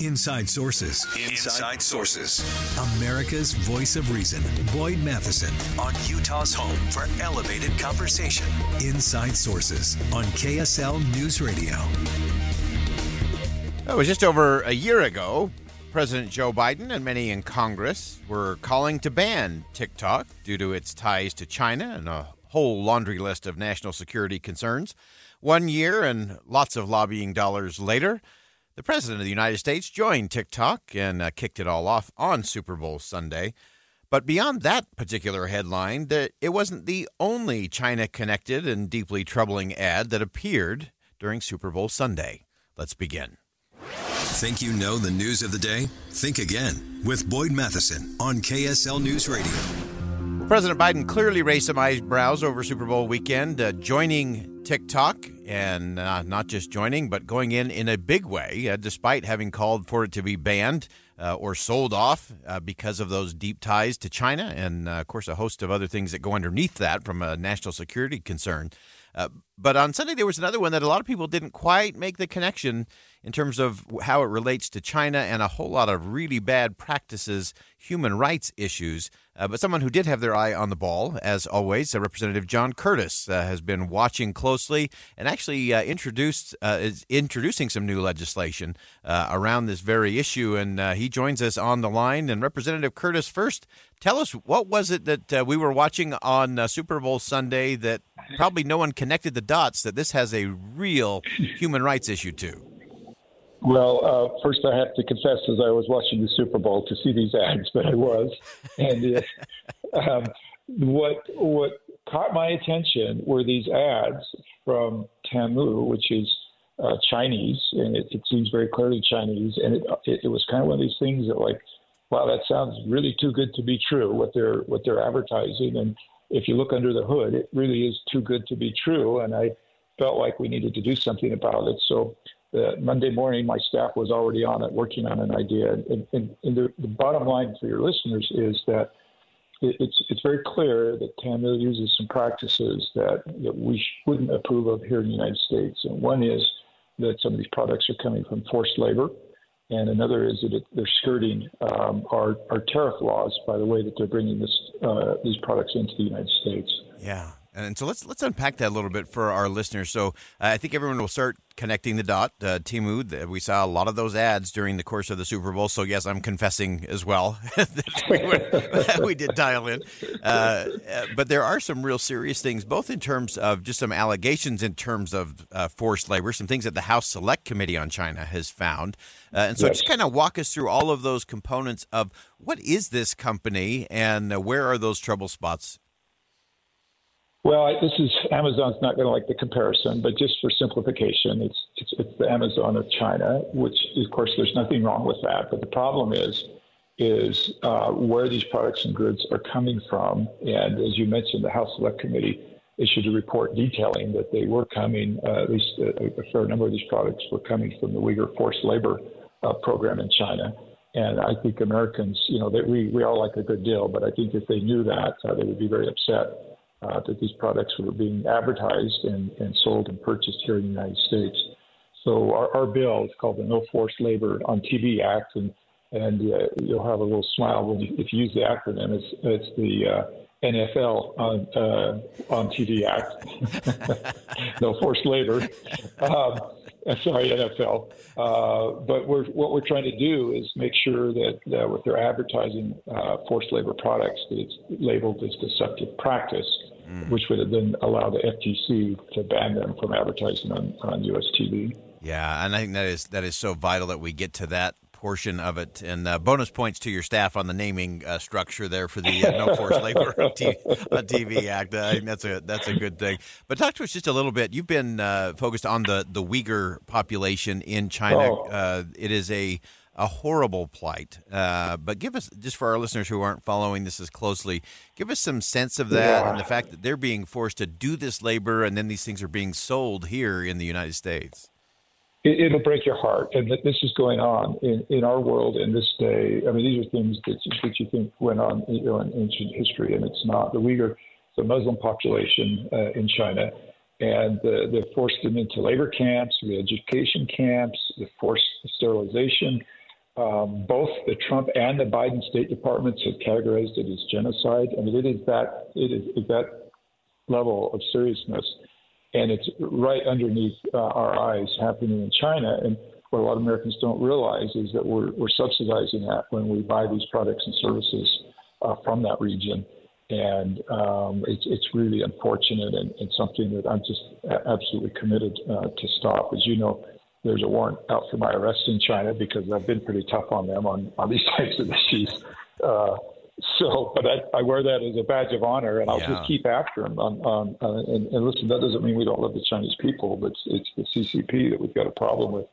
Inside Sources. Inside Sources. America's voice of reason. Boyd Matheson on Utah's home for elevated conversation. Inside Sources on KSL News Radio. It was just over a year ago. President Joe Biden and many in Congress were calling to ban TikTok due to its ties to China and a whole laundry list of national security concerns. One year and lots of lobbying dollars later, the President of the United States joined TikTok and uh, kicked it all off on Super Bowl Sunday. But beyond that particular headline, the, it wasn't the only China connected and deeply troubling ad that appeared during Super Bowl Sunday. Let's begin. Think you know the news of the day? Think again with Boyd Matheson on KSL News Radio. President Biden clearly raised some eyebrows over Super Bowl weekend, uh, joining TikTok and uh, not just joining, but going in in a big way, uh, despite having called for it to be banned uh, or sold off uh, because of those deep ties to China, and uh, of course, a host of other things that go underneath that from a national security concern. Uh, but on Sunday, there was another one that a lot of people didn't quite make the connection in terms of how it relates to China and a whole lot of really bad practices, human rights issues. Uh, but someone who did have their eye on the ball, as always, uh, Representative John Curtis uh, has been watching closely and actually uh, introduced uh, is introducing some new legislation uh, around this very issue. And he joins us on the line. And Representative Curtis, first, tell us what was it that we were watching on Super Bowl Sunday that probably no one connected the dots that this has a real human rights issue too. Well, uh, first I have to confess, as I was watching the Super Bowl to see these ads, but I was, and uh, um, what what caught my attention were these ads from Temu, which is uh, Chinese, and it, it, seems very clearly Chinese, and it, it, it was kind of one of these things that like, wow, that sounds really too good to be true. What they're what they're advertising, and if you look under the hood, it really is too good to be true, and I felt like we needed to do something about it. So uh, Monday morning, my staff was already on it, working on an idea. And, and, and the, the, bottom line for your listeners is that it, it's it's very clear that Temu uses some practices that, that we wouldn't approve of here in the United States. And one is that some of these products are coming from forced labor, and another is that they're skirting um, our, our tariff laws by the way that they're bringing this uh, these products into the United States. Yeah. And so let's let's unpack that a little bit for our listeners. So uh, I think everyone will start connecting the dot. Uh, Temu, we saw a lot of those ads during the course of the Super Bowl. So yes, I'm confessing as well we, were, we, did dial in. Uh, uh, but there are some real serious things, both in terms of just some allegations in terms of uh, forced labor, some things that the House Select Committee on China has found. Uh, and so yes. just kind of walk us through all of those components of what is this company and uh, where are those trouble spots well, this is Amazon's not going to like the comparison, but just for simplification, it's, it's it's the Amazon of China, which of course there's nothing wrong with that. But the problem is is uh, where these products and goods are coming from. And as you mentioned, the House Select Committee issued a report detailing that they were coming, uh, at least a, a, fair number of these products were coming from the Uyghur forced labor uh, program in China. And I think Americans, you know, we, we all like a good deal, but I think if they knew that, uh, they would be very upset uh, that these products were being advertised and, and sold and purchased here in the United States. So our, our bill is called the No Forced Labor on TV Act, and and uh, you'll have a little smile when you, if you use the acronym. It's it's the uh, NFL on uh, on TV Act, no forced labor. Um, sorry, NFL. Uh, but we're, what we're trying to do is make sure that, that with their advertising uh, forced labor products, that it's labeled as deceptive practice, mm. which would then allow the FTC to ban them from advertising on, on U.S. TV. Yeah, and I think that is that is so vital that we get to that portion of it. And uh, bonus points to your staff on the naming uh, structure there for the uh, No Forced Labor TV, TV, Act. I think that's a that's a good thing. But talk to us just a little bit. You've been uh, focused on the the Uyghur population in China. Oh. Uh, it is a a horrible plight. Uh, but give us, just for our listeners who aren't following this as closely, give us some sense of that yeah. and the fact that they're being forced to do this labor and then these things are being sold here in the United States it, will break your heart. And this is going on in, in our world in this day. I mean, these are things that, that you think went on you know, in ancient history, and it's not. The Uyghur, the Muslim population uh, in China, and uh, they forced them into labor camps, re-education camps, they forced sterilization. Um, both the Trump and the Biden State Departments have categorized it as genocide. I mean, it is that it is that level of seriousness, and it's right underneath uh, our eyes happening in China. And what a lot of Americans don't realize is that we're, we're subsidizing that when we buy these products and services uh, from that region. And um, it's, it's really unfortunate and, and, something that I'm just absolutely committed uh, to stop. As you know, there's a warrant out for my arrest in China because I've been pretty tough on them on, on these types of issues. So, but I, I, wear that as a badge of honor, and I'll yeah. just keep after them. On, on, uh, and, and, listen, that doesn't mean we don't love the Chinese people, but it's, it's the CCP that we've got a problem with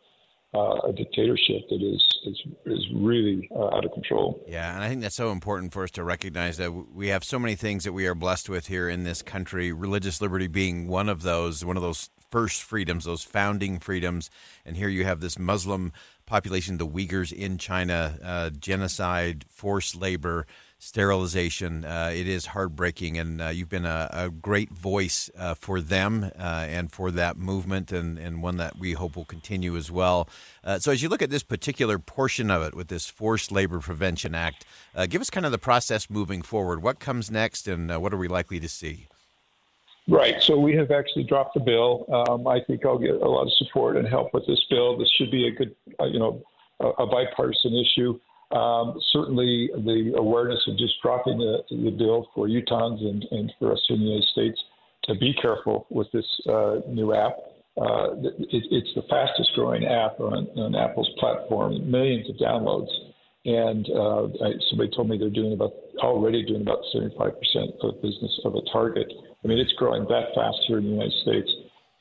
uh, a dictatorship that is is, is really uh, out of control. Yeah, and I think that's so important for us to recognize that we have so many things that we are blessed with here in this country. Religious liberty being one of those, one of those first freedoms, those founding freedoms. And here you have this Muslim population, the Uyghurs in China, uh, genocide, forced labor sterilization. Uh, it is heartbreaking, and uh, you've been a, a great voice uh, for them uh, and for that movement, and, and one that we hope will continue as well. Uh, so, as you look at this particular portion of it with this Forced Labor Prevention Act, uh, give us kind of the process moving forward. What comes next, and what are we likely to see? Right. So we have actually dropped the bill. Um, I think I'll get a lot of support and help with this bill. This should be a good, you know, a, a bipartisan issue. Um, certainly, the awareness of just dropping the, the bill for Utahns and, and, for us in the United States to be careful with this uh, new app. Uh, it, it's the fastest growing app on, on, Apple's platform, millions of downloads. And uh, I, somebody told me they're doing about already doing about 75% of the business of a target. I mean, it's growing that fast here in the United States.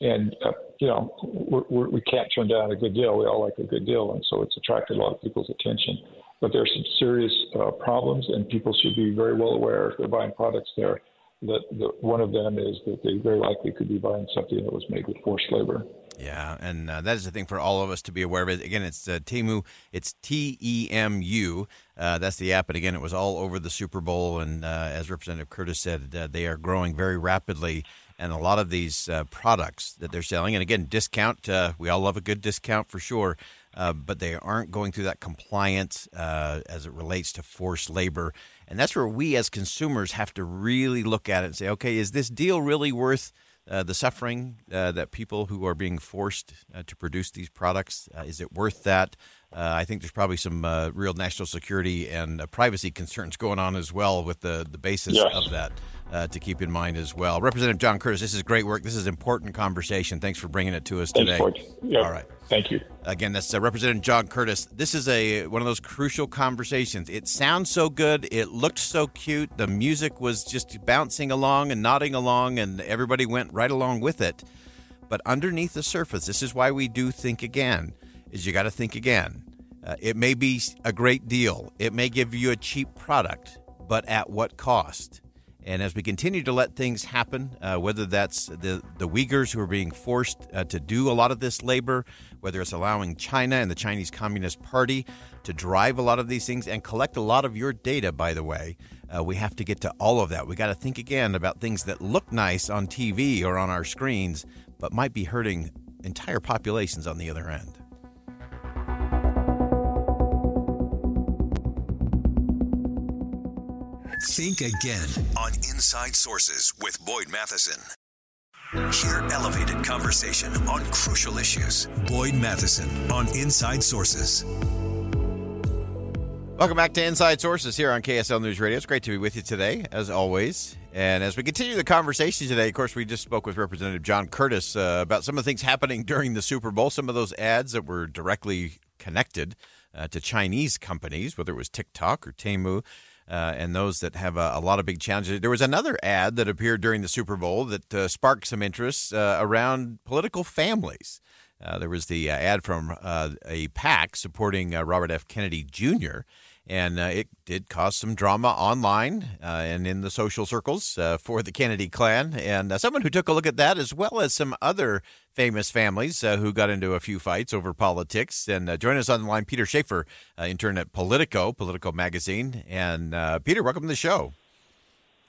And, uh, you know, we're, we're, we can not turn down a good deal. We all like a good deal. And so it's attracted a lot of people's attention but there are some serious uh, problems, and people should be very well aware if they're buying products there that, one of them is that they very likely could be buying something that was made with forced labor. Yeah, and uh, that is the thing for all of us to be aware of. It again, it's uh, Temu. It's T E M U. Uh, that's the app, and again, it was all over the Super Bowl. And uh, as Representative Curtis said, uh, they are growing very rapidly. And a lot of these uh, products that they're selling, and again, discount. we all love a good discount for sure uh, but they aren't going through that compliance uh, as it relates to forced labor. And that's where we as consumers have to really look at it and say, okay, is this deal really worth uh, the suffering uh, that people who are being forced uh, to produce these products? is it worth that? I think there's probably some real national security and privacy concerns going on as well with the, the basis yes. of that uh, to keep in mind as well. Representative John Curtis, this is great work. This is important conversation. Thanks for bringing it to us today. Yep. All right. Thank you. Again, that's uh, Representative John Curtis. This is a one of those crucial conversations. It sounds so good. It looked so cute. The music was just bouncing along and nodding along, and everybody went right along with it. But underneath the surface, this is why we do think again. Is you got to think again. Uh, it may be a great deal. It may give you a cheap product, but at what cost? And as we continue to let things happen, uh, whether that's the, the Uyghurs who are being forced uh, to do a lot of this labor, whether it's allowing China and the Chinese Communist Party to drive a lot of these things and collect a lot of your data, by the way, uh, we have to get to all of that. We got to think again about things that look nice on TV or on our screens, but might be hurting entire populations on the other end. Think again on Inside Sources with Boyd Matheson. Hear elevated conversation on crucial issues. Boyd Matheson on Inside Sources. Welcome back to Inside Sources here on KSL News Radio. It's great to be with you today, as always. And as we continue the conversation today, of course, we just spoke with Representative John Curtis uh, about some of the things happening during the Super Bowl, some of those ads that were directly connected uh, to Chinese companies, whether it was TikTok or Temu uh, and those that have a, a, lot of big challenges. There was another ad that appeared during the Super Bowl that uh, sparked some interest uh, around political families. Uh, there was the uh, ad from a PAC supporting Robert F. Kennedy Jr., and uh, it did cause some drama online uh, and in the social circles uh, for the Kennedy clan. And someone who took a look at that, as well as some other famous families uh, who got into a few fights over politics. And uh, join us on the line, Peter Schaefer, uh, intern at Politico, Politico magazine. And uh, Peter, welcome to the show.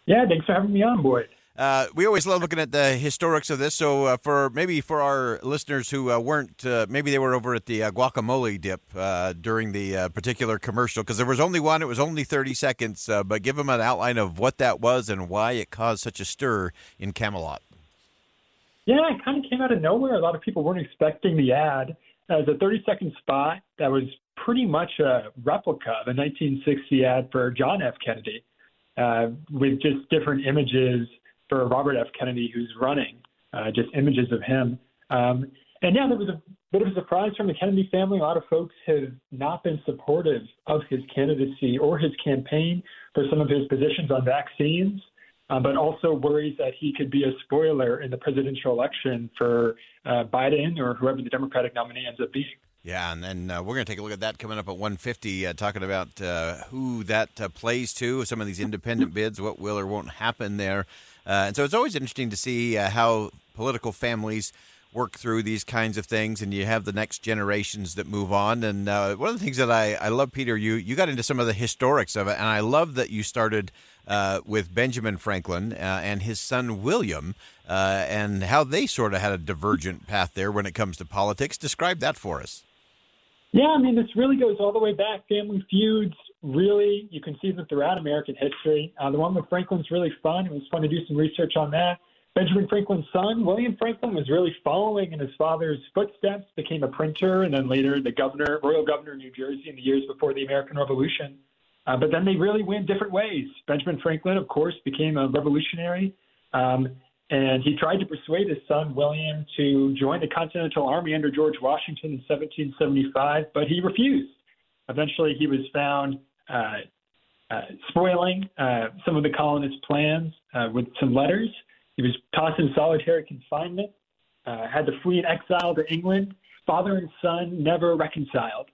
Yeah, thanks for having me on board. Uh, we always love looking at the historics of this. So, uh, for maybe for our listeners who uh, weren't, uh, maybe they were over at the uh, guacamole dip uh, during the particular commercial because there was only one. It was only thirty seconds. but give them an outline of what that was and why it caused such a stir in Camelot. Yeah, it kind of came out of nowhere. A lot of people weren't expecting the ad as a 30 second spot that was pretty much a replica of a 1960 ad for John F. Kennedy with just different images for Robert F. Kennedy, who's running, uh, just images of him. Um, and yeah, there was a bit of a surprise from the Kennedy family. A lot of folks have not been supportive of his candidacy or his campaign for some of his positions on vaccines, uh, but also worries that he could be a spoiler in the presidential election for uh, Biden or whoever the Democratic nominee ends up being. Yeah, and then uh, we're going to take a look at that coming up at 150, uh, talking about uh, who that uh, plays to, some of these independent bids, what will or won't happen there. Uh, and so it's always interesting to see uh, how political families work through these kinds of things, and you have the next generations that move on. And one of the things that I, I love, Peter, you, you got into some of the historics of it, and I love that you started with Benjamin Franklin and his son William. and how they sort of had a divergent path there when it comes to politics. Describe that for us. Yeah, I mean, this really goes all the way back. Family feuds, really, you can see them throughout American history. Uh, the one with Franklin's really fun. It was fun to do some research on that. Benjamin Franklin's son, William Franklin, was really following in his father's footsteps, became a printer, and then later the governor, royal governor of New Jersey in the years before the American Revolution. Uh, but then they really went different ways. Benjamin Franklin, of course, became a revolutionary. Um, and he tried to persuade his son William to join the Continental Army under George Washington in 1775, but he refused. Eventually, he was found spoiling uh, some of the colonists' plans uh, with some letters. He was tossed in solitary confinement, uh, had to flee in exile to England. Father and son never reconciled.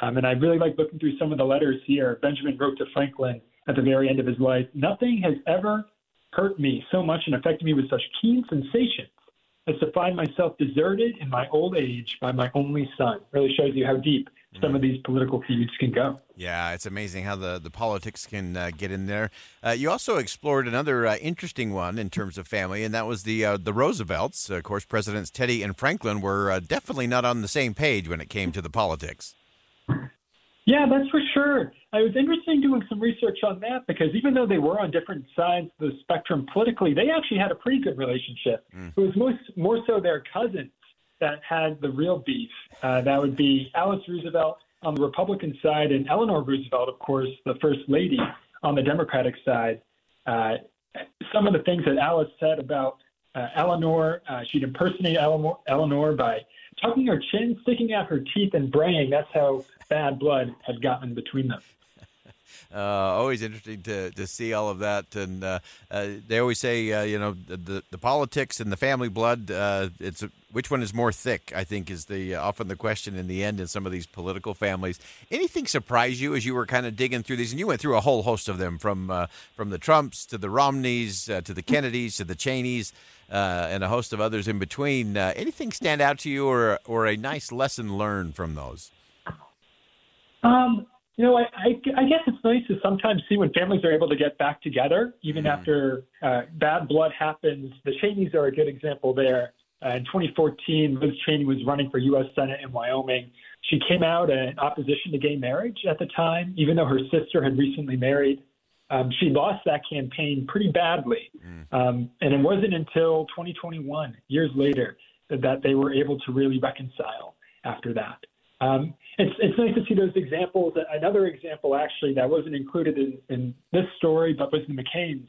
Um, and I really like looking through some of the letters here. Benjamin wrote to Franklin at the very end of his life Nothing has ever hurt me so much and affected me with such keen sensations as to find myself deserted in my old age by my only son. Really shows you how deep some of these political feuds can go. Yeah, it's amazing how the, the politics can uh, get in there. Uh, you also explored another uh, interesting one in terms of family, and that was the uh, the Roosevelts. of course, Presidents Teddy and Franklin were uh, definitely not on the same page when it came to the politics. Yeah, that's for sure. I was interested in doing some research on that because even though they were on different sides of the spectrum politically, they actually had a pretty good relationship. Mm. It was most, more so their cousins that had the real beef. Uh, that would be Alice Roosevelt on the Republican side and Eleanor Roosevelt, of course, the First Lady on the Democratic side. Uh, some of the things that Alice said about uh, Eleanor, uh, she'd impersonate Eleanor, Eleanor by tucking her chin, sticking out her teeth, and braying. That's how bad blood had gotten between them. Uh, always interesting to, to see all of that, and uh, uh, they always say, uh, you know, the, the politics and the family blood. Uh, it's which one is more thick? I think is the often the question in the end in some of these political families. Anything surprise you as you were kind of digging through these, and you went through a whole host of them from uh, from the Trumps to the Romneys to the Kennedys to the Cheneys. and a host of others in between. anything stand out to you, or or a nice lesson learned from those? Um, you know, I, I, I guess it's nice to sometimes see when families are able to get back together, even mm-hmm. after uh, bad blood happens. The Cheneys are a good example there. Uh, in 2014, Liz Cheney was running for U.S. Senate in Wyoming. She came out in opposition to gay marriage at the time, even though her sister had recently married. Um, she lost that campaign pretty badly. Mm. Um, and it wasn't until 2021, years later, that, that they were able to really reconcile after that. Um, it's, it's nice to see those examples. Another example, actually, that wasn't included in, in this story, but was the McCains.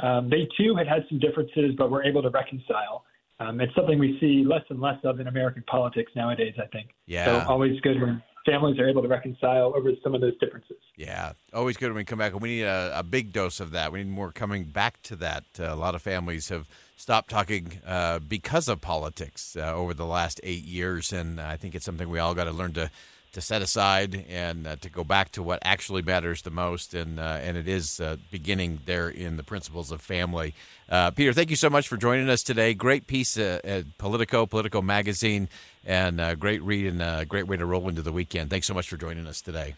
Um, they too had had some differences, but were able to reconcile. Um, it's something we see less and less of in American politics nowadays, I think. Yeah. So always good when families are able to reconcile over some of those differences. Yeah, always good when we come back. We need a, a big dose of that. We need more coming back to that. Uh, a lot of families have stopped talking uh, because of politics uh, over the last eight years, and I think it's something we all got to learn to to set aside and uh, to go back to what actually matters the most, and uh, and it is uh, beginning there in the principles of family. Uh, Peter, thank you so much for joining us today. Great piece at Politico, Politico Magazine, and great read and a great way to roll into the weekend. Thanks so much for joining us today.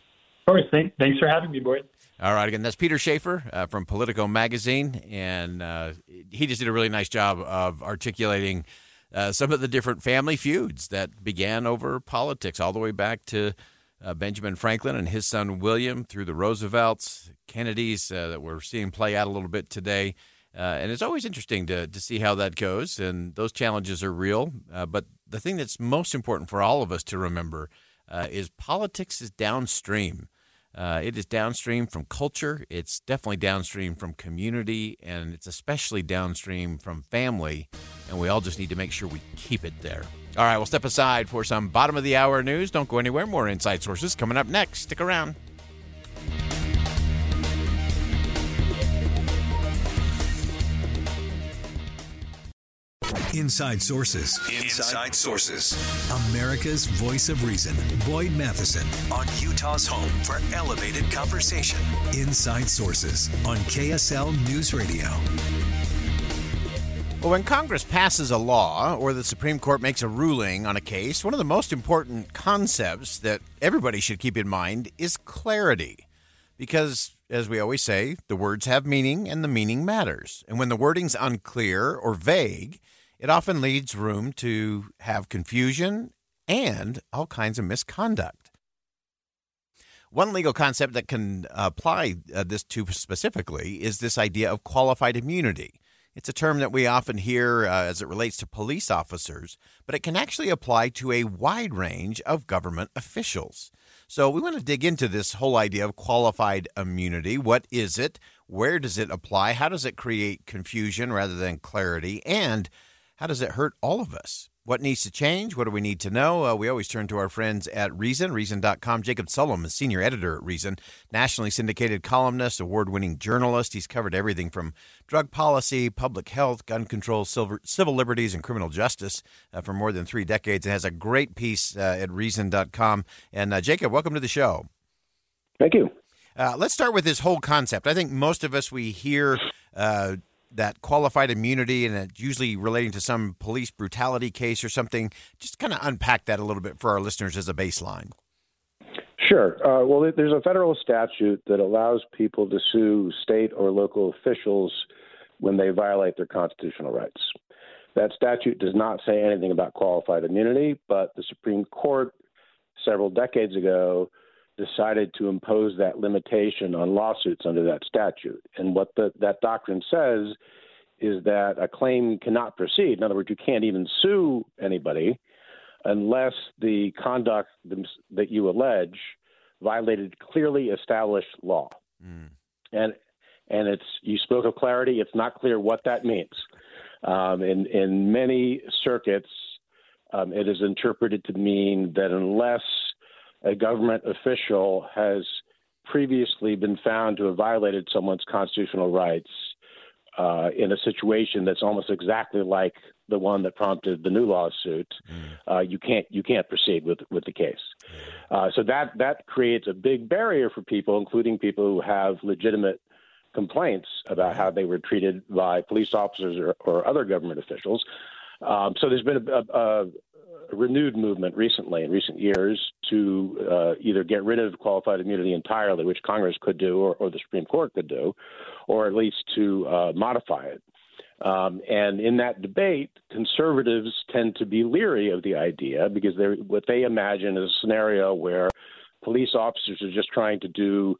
Of course. Thank, thanks for having me, Boyd. All right, again, that's Peter Schaefer uh, from Politico Magazine, and uh, he just did a really nice job of articulating uh, some of the different family feuds that began over politics, all the way back to uh, Benjamin Franklin and his son William, through the Roosevelts, Kennedys uh, that we're seeing play out a little bit today. Uh, and it's always interesting to, to see how that goes, and those challenges are real. but the thing that's most important for all of us to remember is politics is downstream. Uh, it is downstream from culture. It's definitely downstream from community, and it's especially downstream from family. And we all just need to make sure we keep it there. All right, we'll step aside for some bottom of the hour news. Don't go anywhere. More inside sources coming up next. Stick around. Inside Sources. Inside Sources. America's voice of reason. Boyd Matheson on Utah's home for elevated conversation. Inside Sources on KSL News Radio. Well, when Congress passes a law or the Supreme Court makes a ruling on a case, one of the most important concepts that everybody should keep in mind is clarity. Because, as we always say, the words have meaning and the meaning matters. And when the wording's unclear or vague, it often leads room to have confusion and all kinds of misconduct. One legal concept that can apply uh, this to specifically is this idea of qualified immunity. It's a term that we often hear uh, as it relates to police officers, but it can actually apply to a wide range of government officials. So we want to dig into this whole idea of qualified immunity. What is it? Where does it apply? How does it create confusion rather than clarity? And how does it hurt all of us? What needs to change? What do we need to know? Uh, we always turn to our friends at Reason, Reason.com. Jacob Sullum is senior editor at Reason, nationally syndicated columnist, award winning journalist. He's covered everything from drug policy, public health, gun control, civil liberties, and criminal justice uh, for more than three decades and has a great piece uh, at Reason.com. And uh, Jacob, welcome to the show. Thank you. Uh, let's start with this whole concept. I think most of us, we hear uh, that qualified immunity and it's usually relating to some police brutality case or something. Just kind of unpack that a little bit for our listeners as a baseline. Sure. Uh, well, there's a federal statute that allows people to sue state or local officials when they violate their constitutional rights. That statute does not say anything about qualified immunity, but the Supreme Court several decades ago decided to impose that limitation on lawsuits under that statute. And what the, that doctrine says is that a claim cannot proceed. In other words, you can't even sue anybody unless the conduct that you allege violated clearly established law. Mm. And and it's you spoke of clarity. It's not clear what that means. Um, in in many circuits, um, it is interpreted to mean that unless a government official has previously been found to have violated someone's constitutional rights uh, in a situation that's almost exactly like the one that prompted the new lawsuit, mm. uh, you can't you can't proceed with with the case. Uh, so that that creates a big barrier for people, including people who have legitimate complaints about how they were treated by police officers or, or other government officials. Um, so there's been a, a, renewed movement recently in recent years to uh, either get rid of qualified immunity entirely, which Congress could do or, or the Supreme Court could do, or at least to uh, modify it. Um, and in that debate, conservatives tend to be leery of the idea because they're, what they imagine is a scenario where police officers are just trying to do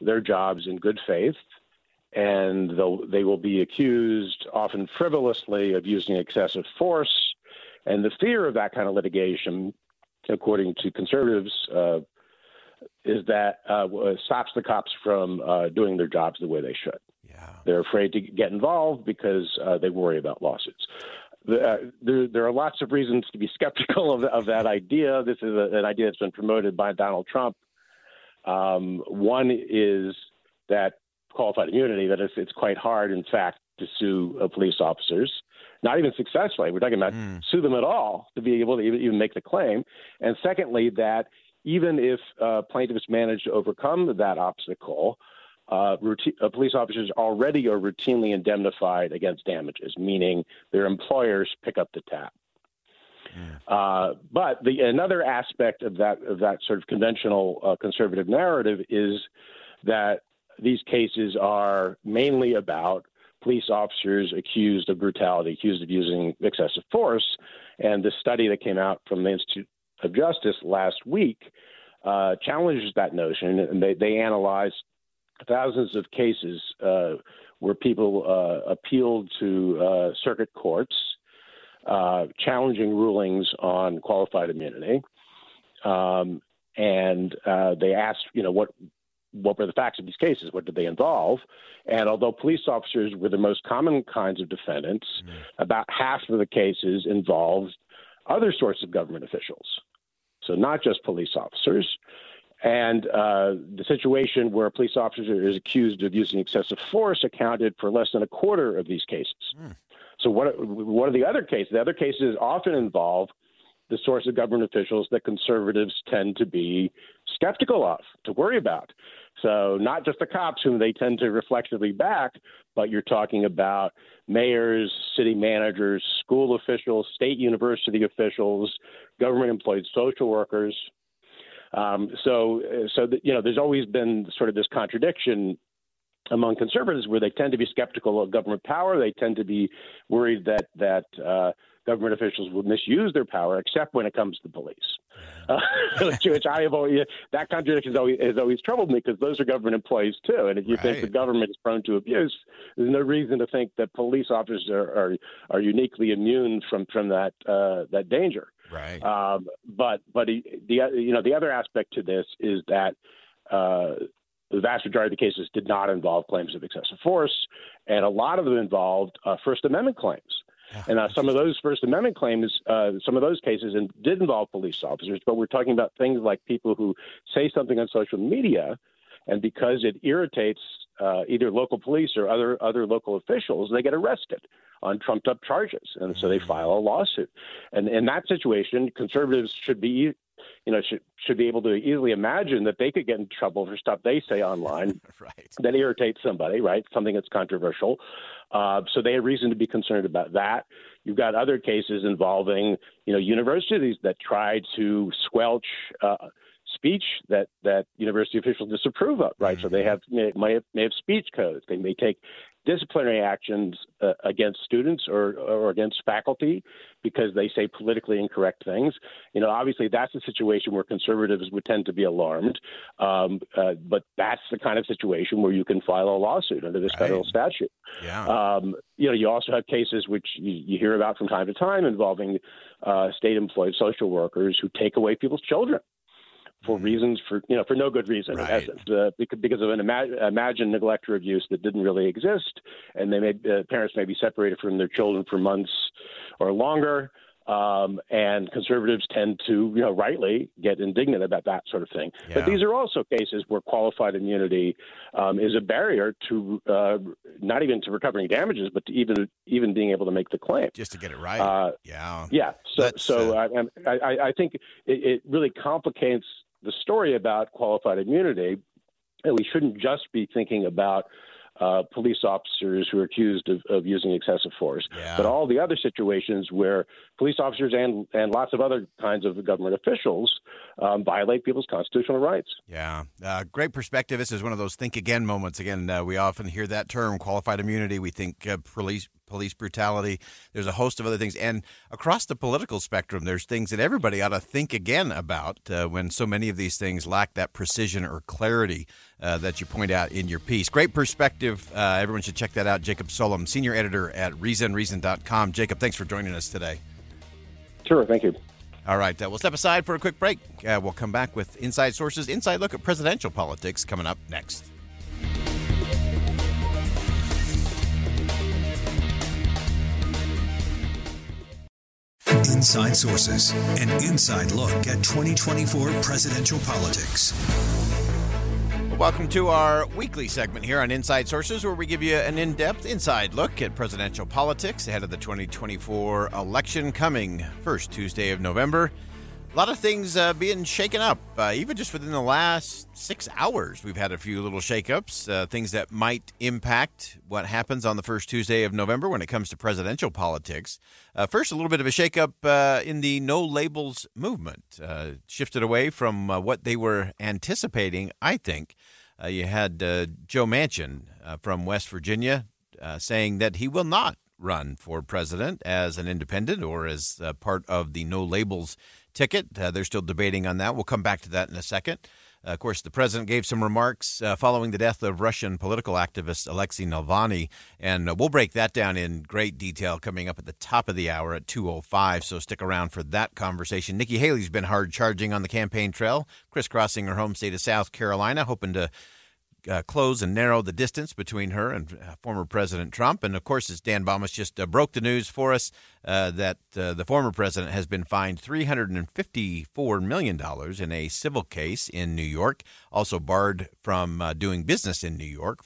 their jobs in good faith, and they will be accused, often frivolously, of using excessive force and the fear of that kind of litigation, according to conservatives, uh, is that uh, stops the cops from uh, doing their jobs the way they should. Yeah. They're afraid to get involved because uh, they worry about lawsuits. Uh, there, there, are lots of reasons to be skeptical of, of that idea. This is a, an idea that's been promoted by Donald Trump. Um, one is that qualified immunity, that it's, it's quite hard, in fact, to sue uh, police officers not even successfully. We're talking about mm. sue them at all to be able to even make the claim. And secondly, that even if uh, plaintiffs manage to overcome that obstacle, uh, routine, uh, police officers already are routinely indemnified against damages, meaning their employers pick up the tab. Uh, but the another aspect of that of that sort of conventional uh, conservative narrative is that these cases are mainly about police officers accused of brutality, accused of using excessive force. And the study that came out from the Institute of Justice last week uh, challenges that notion, and they, they analyzed thousands of cases uh, where people uh, appealed to uh, circuit courts uh, challenging rulings on qualified immunity. Um, and uh, they asked, you know, what what were the facts of these cases? What did they involve? And although police officers were the most common kinds of defendants, mm. about half of the cases involved other sorts of government officials. So not just police officers. And uh, the situation where a police officer is accused of using excessive force accounted for less than a quarter of these cases. Mm. So what, what are the other cases? The other cases often involve the source of government officials that conservatives tend to be skeptical of, to worry about. So, not just the cops whom they tend to reflexively back, but you're talking about mayors, city managers, school officials, state university officials, government employed social workers. Um, so, so you know, there's always been sort of this contradiction among conservatives where they tend to be skeptical of government power. They tend to be worried that that uh, government officials will misuse their power, except when it comes to the police. Uh, which, I have always that contradiction has always, has always troubled me because those are government employees too. And if you right. think the government is prone to abuse, there's no reason to think that police officers are are, are uniquely immune from from that uh, that danger. Right. Um, but but the you know the other aspect to this is that. Uh, the vast majority of the cases did not involve claims of excessive force, and a lot of them involved uh, First Amendment claims. And uh, some of those First Amendment claims, uh, some of those cases and did involve police officers, but we're talking about things like people who say something on social media, and because it irritates uh, either local police or other other local officials, they get arrested on trumped up charges, and so they mm. file a lawsuit. And in that situation, conservatives should be you know, should should be able to easily imagine that they could get in trouble for stuff they say online right. that irritates somebody, right? Something that's controversial. Uh, so they have reason to be concerned about that. You've got other cases involving, you know, universities that try to squelch uh, speech that that university officials disapprove of, right? Mm-hmm. So they mm-hmm. have may, may have may have speech codes. They may take disciplinary actions uh, against students or, or against faculty because they say politically incorrect things. You know, obviously that's a situation where conservatives would tend to be alarmed, um, uh, but that's the kind of situation where you can file a lawsuit under this right. federal statute. Yeah. Um, you know, you also have cases which you, you hear about from time to time involving uh, state-employed social workers who take away people's children for mm-hmm. reasons for you know for no good reason right. uh, because of an ima- imagined neglect or abuse that didn't really exist, and they may uh, parents may be separated from their children for months or longer. Um, and conservatives tend to, you know, rightly get indignant about that sort of thing. Yeah. But these are also cases where qualified immunity um, is a barrier to uh, not even to recovering damages, but to even even being able to make the claim. Just to get it right. Uh, yeah. Yeah. So, so uh, I, I, I, think it, it really complicates the story about qualified immunity, and we shouldn't just be thinking about uh, police officers who are accused of, of using excessive force, yeah. but all the other situations where police officers and and lots of other kinds of government officials um, violate people's constitutional rights. Yeah, uh, great perspective. This is one of those think again moments. Again, uh, we often hear that term, qualified immunity. We think uh, police police brutality. There's a host of other things. And across the political spectrum, there's things that everybody ought to think again about uh, when so many of these things lack that precision or clarity uh, that you point out in your piece. Great perspective. Uh, everyone should check that out. Jacob Sullum, senior editor at reasonreason.com. Jacob, thanks for joining us today. Sure. Thank you. All right, uh, we'll step aside for a quick break. Uh, we'll come back with Inside Sources, Inside Look at Presidential Politics coming up next. Inside Sources, an inside look at 2024 presidential politics. Welcome to our weekly segment here on Inside Sources, where we give you an in depth inside look at presidential politics ahead of the 2024 election coming first Tuesday of November. A lot of things uh, being shaken up, uh, even just within the last six hours. We've had a few little shakeups, uh, things that might impact what happens on the first Tuesday of November when it comes to presidential politics. Uh, first, a little bit of a shakeup uh, in the no labels movement, uh, shifted away from what they were anticipating, I think. you had Joe Manchin from West Virginia saying that he will not run for president as an independent or as part of the no labels ticket. Uh, they're still debating on that. We'll come back to that in a second. Uh, of course, the president gave some remarks uh, following the death of Russian political activist Alexei Navalny, and uh, we'll break that down in great detail coming up at the top of the hour at 2.05, so stick around for that conversation. Nikki Haley's been hard charging on the campaign trail, crisscrossing her home state of South Carolina, hoping to uh, close and narrow the distance between her and uh, former President Trump. And of course, as Dan Bammes just uh, broke the news for us, uh, that uh, the former president has been fined $354 million in a civil case in New York, also barred from uh, doing business in New York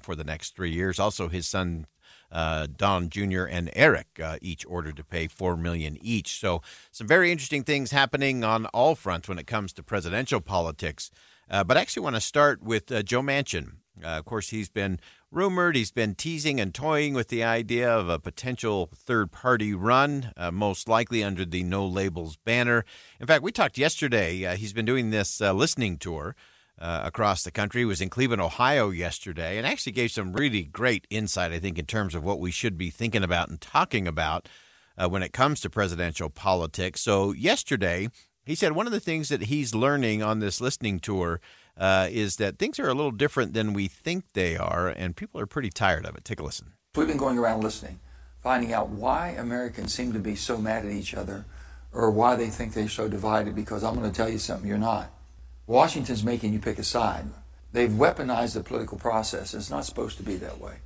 for the next three years. Also, his son. Don Jr. and Eric, each ordered to pay four million each. So, some very interesting things happening on all fronts when it comes to presidential politics. Uh, but I actually want to start with uh, Joe Manchin. Uh, of course, he's been rumored, he's been teasing and toying with the idea of a potential third party run, uh, most likely under the No Labels banner. In fact, we talked yesterday, uh, he's been doing this uh, listening tour. across the country he was in Cleveland, Ohio yesterday, and actually gave some really great insight, I think, in terms of what we should be thinking about and talking about when it comes to presidential politics. So, yesterday, he said one of the things that he's learning on this listening tour uh, is that things are a little different than we think they are, and people are pretty tired of it. Take a listen. We've been going around listening, finding out why Americans seem to be so mad at each other or why they think they're so divided, because I'm going to tell you something, you're not. Washington's making you pick a side. They've weaponized the political process. It's not supposed to be that way.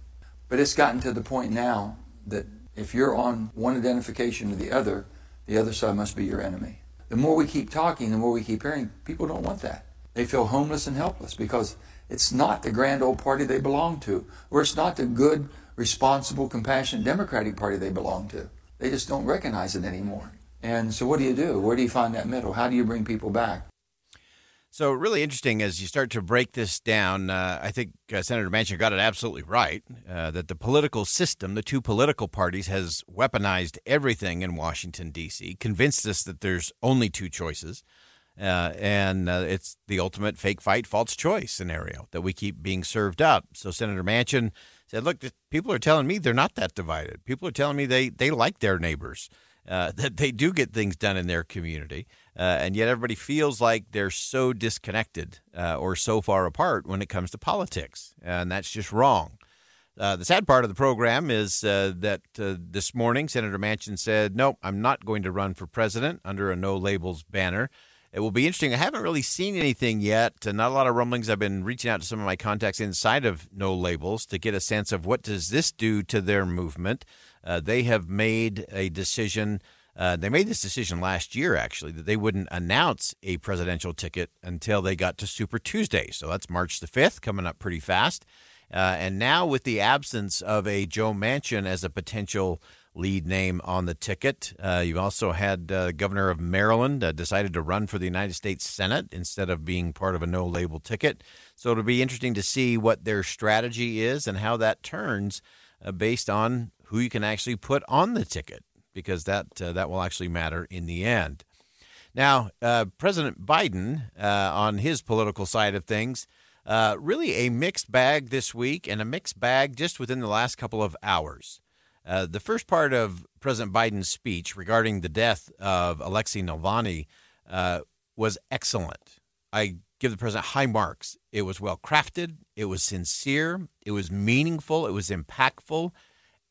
But it's gotten to the point now that if you're on one identification or the other, the other side must be your enemy the more we keep talking, the more we keep hearing, people don't want that. They feel homeless and helpless because it's not the grand old party they belong to, or it's not the good, responsible, compassionate Democratic Party they belong to. They just don't recognize it anymore. And so, what do you do? Where do you find that middle? How do you bring people back? So, really interesting as you start to break this down. Uh, I think uh, Senator Manchin got it absolutely right uh, that the political system, the two political parties, has weaponized everything in Washington, D.C., convinced us that there's only two choices. Uh, and uh, it's the ultimate fake fight, false choice scenario that we keep being served up. So, Senator Manchin said, Look, people are telling me they're not that divided. People are telling me they, they like their neighbors, uh, that they do get things done in their community. Uh, and yet everybody feels like they're so disconnected uh, or so far apart when it comes to politics, and that's just wrong. Uh, the sad part of the program is uh, that uh, this morning Senator Manchin said, "Nope, I'm not going to run for president under a no labels banner." It will be interesting. I haven't really seen anything yet. not a lot of rumblings. I've been reaching out to some of my contacts inside of No Labels to get a sense of what does this do to their movement. Uh, they have made a decision uh, they made this decision last year, actually, that they wouldn't announce a presidential ticket until they got to Super Tuesday. So that's March the 5th, coming up pretty fast. Uh, and now, with the absence of a Joe Manchin as a potential lead name on the ticket, uh, you've also had uh, Governor of Maryland uh, decided to run for the United States Senate instead of being part of a no label ticket. So it'll be interesting to see what their strategy is and how that turns uh, based on who you can actually put on the ticket because that uh, that will actually matter in the end. Now, uh, President Biden, uh, on his political side of things, uh, really a mixed bag this week, and a mixed bag just within the last couple of hours. Uh, the first part of President Biden's speech regarding the death of Alexei Navalny was excellent. I give the president high marks. It was well crafted, it was sincere, it was meaningful, it was impactful,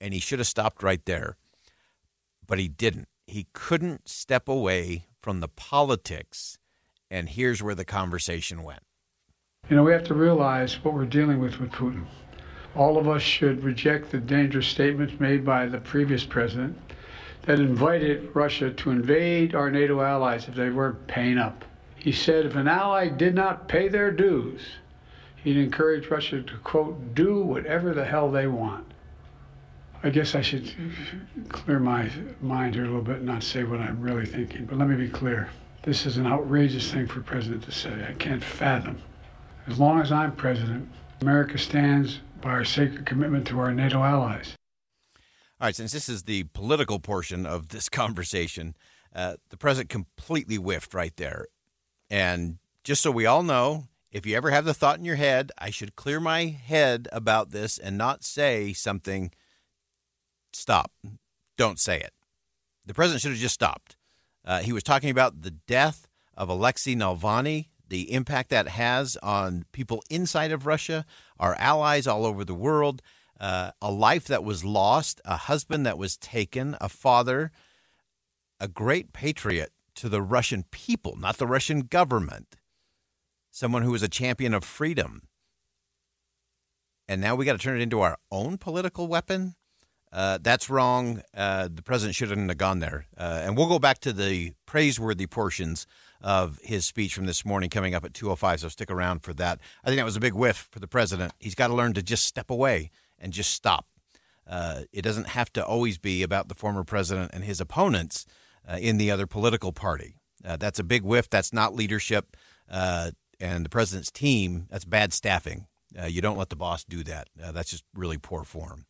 and he should have stopped right there but he didn't. He couldn't step away from the politics. And here's where the conversation went. You know, we have to realize what we're dealing with with Putin. All of us should reject the dangerous statements made by the previous president that invited Russia to invade our NATO allies if they weren't paying up. He said if an ally did not pay their dues, he'd encourage Russia to, quote, do whatever the hell they want. I guess I should clear my mind here a little bit and not say what I'm really thinking, but let me be clear. This is an outrageous thing for a president to say. I can't fathom. As long as I'm president, America stands by our sacred commitment to our NATO allies. All right, since this is the political portion of this conversation, uh, the president completely whiffed right there. And just so we all know, if you ever have the thought in your head, I should clear my head about this and not say something, stop. Don't say it. The president should have just stopped. Uh, he was talking about the death of Alexei Navalny, the impact that has on people inside of Russia, our allies all over the world, uh, a life that was lost, a husband that was taken, a father, a great patriot to the Russian people, not the Russian government, someone who was a champion of freedom. And now we got to turn it into our own political weapon? Uh, that's wrong. Uh, the president shouldn't have gone there. Uh, and we'll go back to the praiseworthy portions of his speech from this morning coming up at 2.05, so stick around for that. I think that was a big whiff for the president. He's got to learn to just step away and just stop. Uh, it doesn't have to always be about the former president and his opponents uh, in the other political party. Uh, that's a big whiff. That's not leadership. and the president's team, that's bad staffing. you don't let the boss do that. that's just really poor form.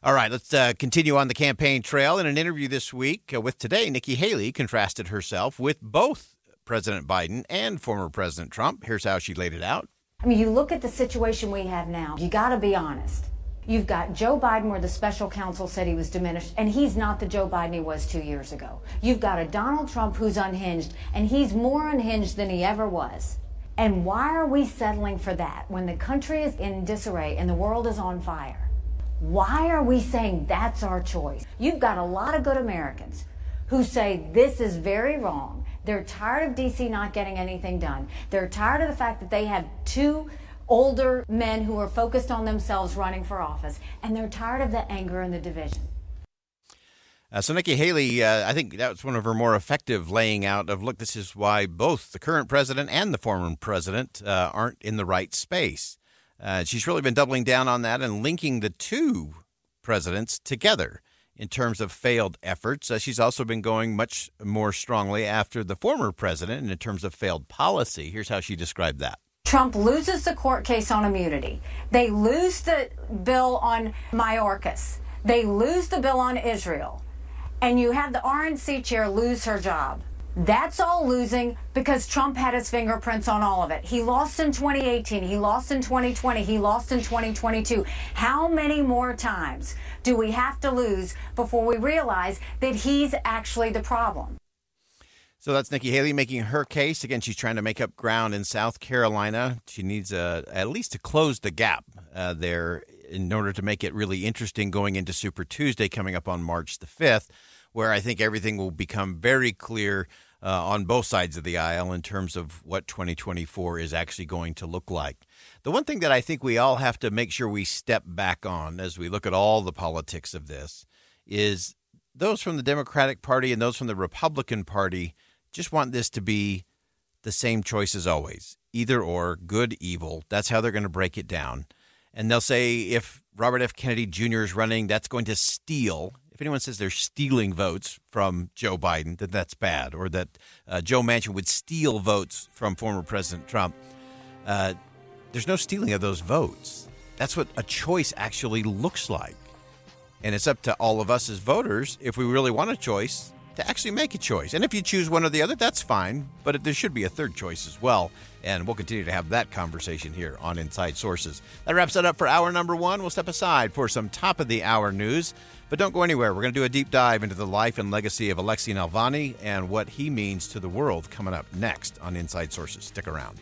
All right, let's uh, continue on the campaign trail. In an interview this week uh, with Today, Nikki Haley contrasted herself with both President Biden and former President Trump. Here's how she laid it out. I mean, you look at the situation we have now, you got to be honest. You've got Joe Biden, where the special counsel said he was diminished, and he's not the Joe Biden he was two years ago. You've got a Donald Trump who's unhinged, and he's more unhinged than he ever was. And why are we settling for that when the country is in disarray and the world is on fire? Why are we saying that's our choice? You've got a lot of good Americans who say this is very wrong. They're tired of DC not getting anything done. They're tired of the fact that they have two older men who are focused on themselves running for office, and they're tired of the anger and the division. Uh, so Nikki Haley, uh, I think that was one of her more effective laying out of look, this is why both the current president and the former president uh, aren't in the right space. Uh, she's really been doubling down on that and linking the two presidents together in terms of failed efforts. Uh, she's also been going much more strongly after the former president in terms of failed policy. Here's how she described that. Trump loses the court case on immunity. They lose the bill on Mayorkas. They lose the bill on Israel. And you have the RNC chair lose her job. That's all losing because Trump had his fingerprints on all of it. He lost in 2018. He lost in 2020. He lost in 2022. How many more times do we have to lose before we realize that he's actually the problem? So that's Nikki Haley making her case. Again, she's trying to make up ground in South Carolina. She needs uh, at least to close the gap uh, there in order to make it really interesting going into Super Tuesday coming up on March the 5th, where I think everything will become very clear uh, on both sides of the aisle in terms of what 2024 is actually going to look like. The one thing that I think we all have to make sure we step back on as we look at all the politics of this is those from the Democratic Party and those from the Republican Party just want this to be the same choice as always either or, good, evil. That's how they're going to break it down. And they'll say if Robert F. Kennedy Jr. is running, that's going to steal if anyone says they're stealing votes from Joe Biden, then that's bad, or that uh, Joe Manchin would steal votes from former President Trump, uh, there's no stealing of those votes. That's what a choice actually looks like. And it's up to all of us as voters, if we really want a choice, to actually make a choice. And if you choose one or the other, that's fine. But there should be a third choice as well. And we'll continue to have that conversation here on Inside Sources. That wraps it up for hour number one. We'll step aside for some top of the hour news. But don't go anywhere. We're going to do a deep dive into the life and legacy of Alexei Navalny and what he means to the world coming up next on Inside Sources. Stick around.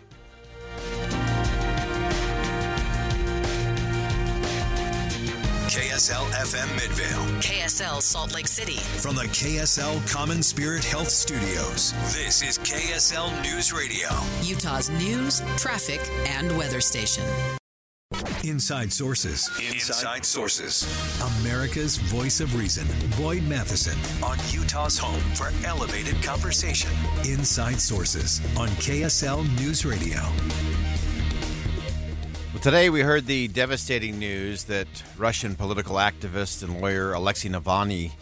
KSL FM Midvale. KSL Salt Lake City. From the KSL Common Spirit Health Studios, this is KSL News Radio. Utah's news, traffic, and weather station. Inside Sources. Inside Sources. America's voice of reason. Boyd Matheson on Utah's home for elevated conversation. Inside Sources on KSL News Radio. Well, today we heard the devastating news that Russian political activist and lawyer Alexei Navalny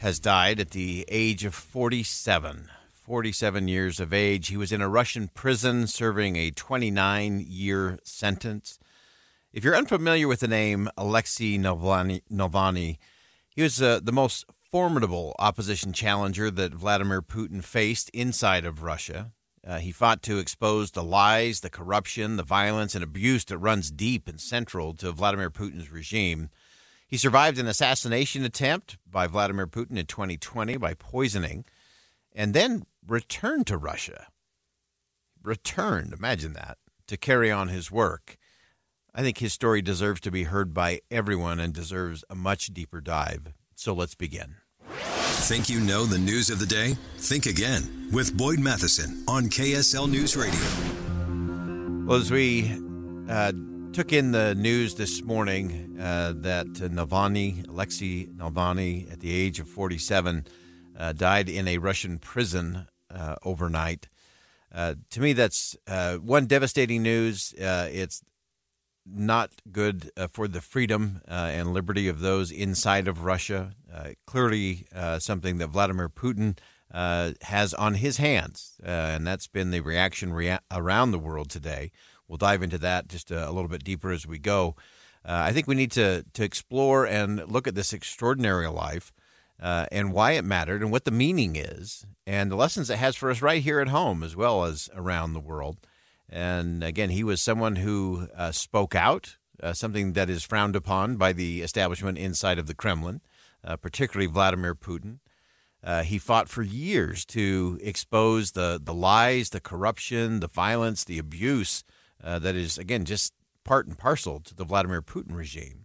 has died at the age of 47. 47 years of age. He was in a Russian prison serving a 29 year sentence. If you're unfamiliar with the name Alexei Navalny, he was uh, the most formidable opposition challenger that Vladimir Putin faced inside of Russia. Uh, he fought to expose the lies, the corruption, the violence, and abuse that runs deep and central to Vladimir Putin's regime. He survived an assassination attempt by Vladimir Putin in 2020 by poisoning, and then returned to Russia. Returned, imagine that, to carry on his work. I think his story deserves to be heard by everyone and deserves a much deeper dive. So let's begin. Think you know the news of the day? Think again with Boyd Matheson on KSL News Radio. Well, as we uh, took in the news this morning uh, that Navalny, Alexei Navalny, at the age of 47, uh, died in a Russian prison uh, overnight. Uh, to me, that's uh, one devastating news. it's not good uh, for the freedom uh, and liberty of those inside of Russia. Uh, clearly, uh, something that Vladimir Putin uh, has on his hands, uh, and that's been the reaction rea- around the world today. We'll dive into that just a, a little bit deeper as we go. I think we need to to explore and look at this extraordinary life. and why it mattered, and what the meaning is, and the lessons it has for us right here at home as well as around the world. And again, he was someone who uh, spoke out, uh, something that is frowned upon by the establishment inside of the Kremlin, uh, particularly Vladimir Putin. Uh, he fought for years to expose the, the lies, the corruption, the violence, the abuse uh, that is, again, just part and parcel to the Vladimir Putin regime.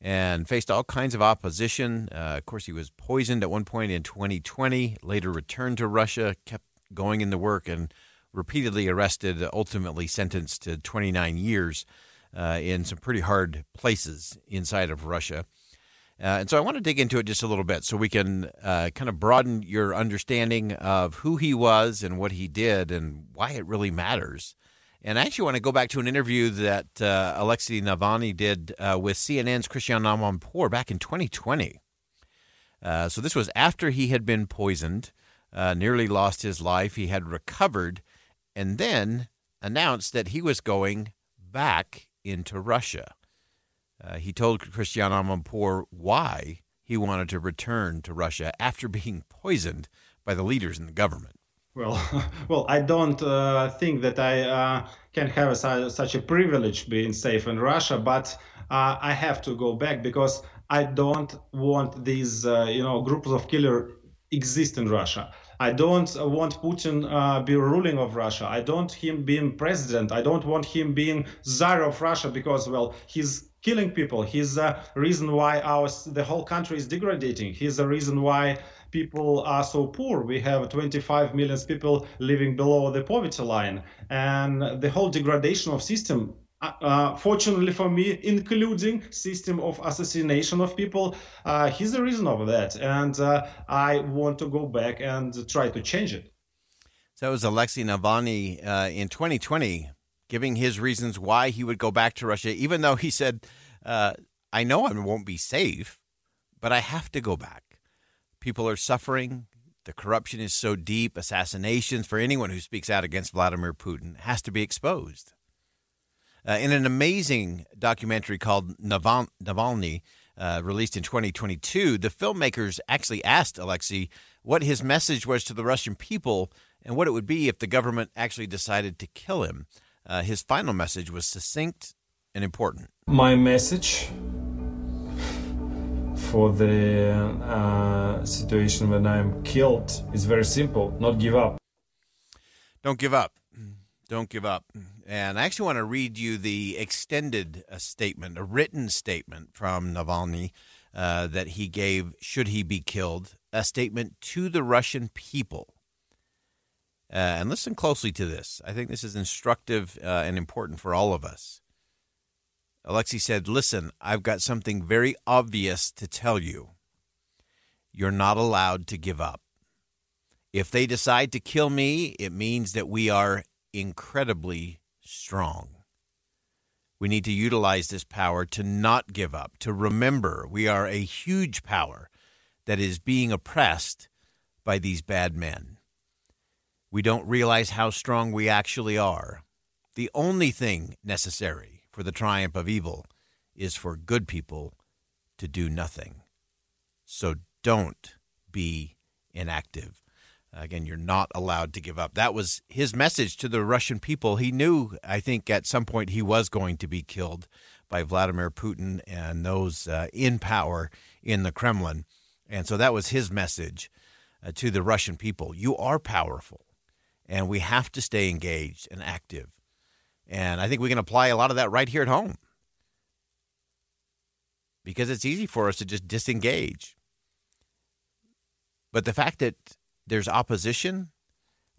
And faced all kinds of opposition. Uh, of course, he was poisoned at one point in 2020, later returned to Russia, kept going in the work, and repeatedly arrested, ultimately sentenced to 29 years uh, in some pretty hard places inside of Russia. Uh, and so I want to dig into it just a little bit so we can uh, kind of broaden your understanding of who he was and what he did and why it really matters. And I actually want to go back to an interview that uh, Alexei Navalny did uh, with CNN's Christiane Amanpour back in 2020. Uh, so this was after he had been poisoned, nearly lost his life. He had recovered and then announced that he was going back into Russia. Uh, he told Christiane Amanpour why he wanted to return to Russia after being poisoned by the leaders in the government. Well, well, I don't uh, think that I uh, can have a, such a privilege being safe in Russia, but uh, I have to go back because I don't want these, uh, you know, groups of killer exist in Russia. I don't want Putin uh, be ruling of Russia. I don't him being president. I don't want him being czar of Russia because well he's killing people. He's the reason why our the whole country is degrading. He's the reason why people are so poor. We have 25 million people living below the poverty line, and the whole degradation of system uh, uh, fortunately for me, including system of assassination of people, uh, he's the reason of that, and uh, I want to go back and try to change it. So it was Alexei Navalny uh, in 2020, giving his reasons why he would go back to Russia, even though he said, uh, "I know I won't be safe, but I have to go back. People are suffering." The corruption is so deep. Assassinations for anyone who speaks out against Vladimir Putin has to be exposed. Uh, in an amazing documentary called Naval- Navalny, uh, released in 2022, the filmmakers actually asked Alexei what his message was to the Russian people and what it would be if the government actually decided to kill him. Uh, his final message was succinct and important. My message for the uh, situation when I'm killed is very simple not give up. Don't give up. Don't give up. And I actually want to read you the extended uh, statement, a written statement from Navalny uh, that he gave should he be killed, a statement to the Russian people. Uh, and listen closely to this. I think this is instructive uh, and important for all of us. Alexei said, Listen, I've got something very obvious to tell you. You're not allowed to give up. If they decide to kill me, it means that we are incredibly strong. We need to utilize this power to not give up, to remember we are a huge power that is being oppressed by these bad men. We don't realize how strong we actually are. The only thing necessary for the triumph of evil is for good people to do nothing. So don't be inactive. Again, you're not allowed to give up. That was his message to the Russian people. He knew, I think, at some point he was going to be killed by Vladimir Putin and those uh, in power in the Kremlin. And so that was his message uh, to the Russian people. You are powerful, and we have to stay engaged and active. And I think we can apply a lot of that right here at home because it's easy for us to just disengage. But the fact that there's opposition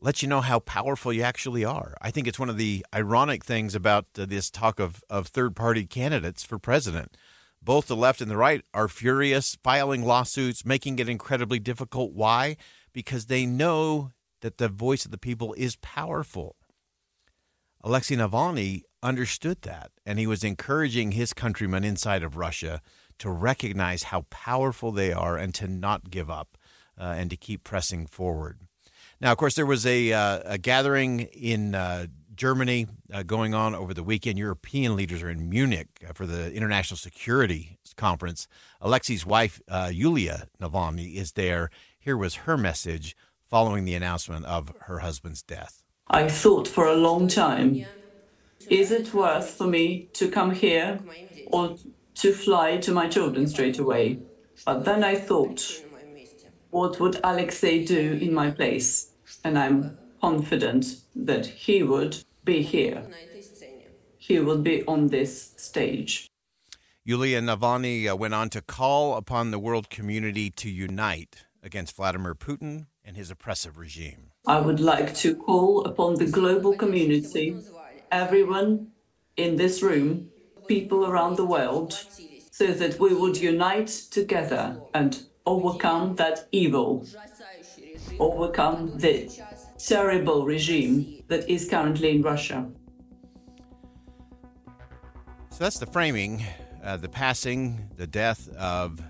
lets you know how powerful you actually are. I think it's one of the ironic things about uh, this talk of, of third party candidates for president. Both the left and the right are furious, filing lawsuits, making it incredibly difficult. Why? Because they know that the voice of the people is powerful. Alexei Navalny understood that, and he was encouraging his countrymen inside of Russia to recognize how powerful they are and to not give up uh, and to keep pressing forward. Now, of course, there was a, uh, a gathering in uh, Germany uh, going on over the weekend. European leaders are in Munich uh, for the International Security Conference. Alexei's wife, uh, Yulia Navalny, is there. Here was her message following the announcement of her husband's death. I thought for a long time is it worth for me to come here or to fly to my children straight away? But then I thought, what would Alexei do in my place? And I'm confident that he would be here. He would be on this stage. Yulia Navalny uh, went on to call upon the world community to unite against Vladimir Putin and his oppressive regime. I would like to call upon the global community, everyone in this room, people around the world, so that we would unite together and overcome that evil, overcome the terrible regime that is currently in Russia. So that's the framing, uh, the passing, the death of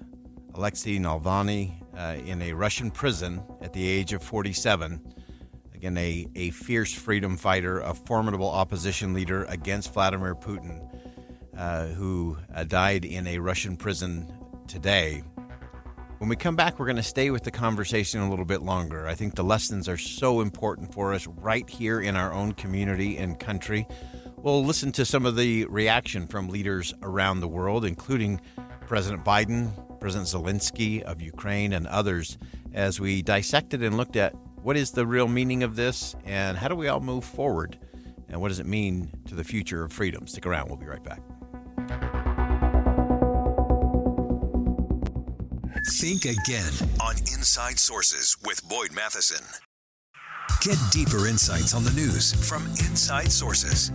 Alexei Navalny uh, in a Russian prison at the age of 47. Again, a, a fierce freedom fighter, a formidable opposition leader against Vladimir Putin, uh, who uh, died in a Russian prison today. When we come back, we're going to stay with the conversation a little bit longer. I think the lessons are so important for us right here in our own community and country. We'll listen to some of the reaction from leaders around the world, including President Biden, President Zelensky of Ukraine, and others, as we dissected and looked at what is the real meaning of this and how do we all move forward and what does it mean to the future of freedom. Stick around, we'll be right back. Think again on Inside Sources with Boyd Matheson. Get deeper insights on the news from Inside Sources.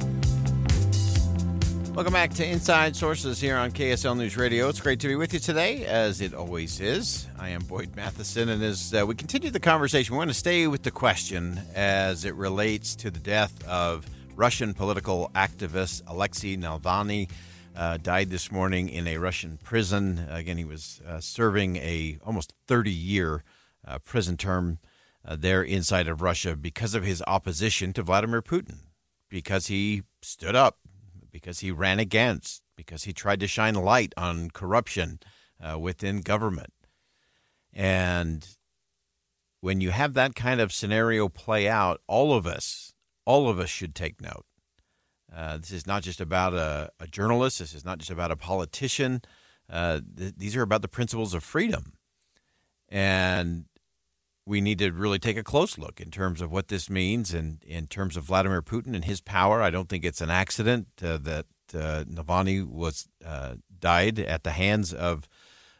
Welcome back to Inside Sources here on KSL News Radio. It's great to be with you today, as it always is. I am Boyd Matheson, and as uh, we continue the conversation, we want to stay with the question as it relates to the death of Russian political activist Alexei Navalny. Uh, died this morning in a Russian prison. Again, he was uh, serving a almost 30 year uh, prison term uh, there inside of Russia because of his opposition to Vladimir Putin, because he stood up, because he ran against, because he tried to shine light on corruption uh, within government. And when you have that kind of scenario play out, all of us, all of us should take note. Uh, this is not just about a, a, journalist. This is not just about a politician. Uh, th- these are about the principles of freedom. And we need to really take a close look in terms of what this means and in terms of Vladimir Putin and his power. I don't think it's an accident uh, that uh, Navalny was uh, died at the hands of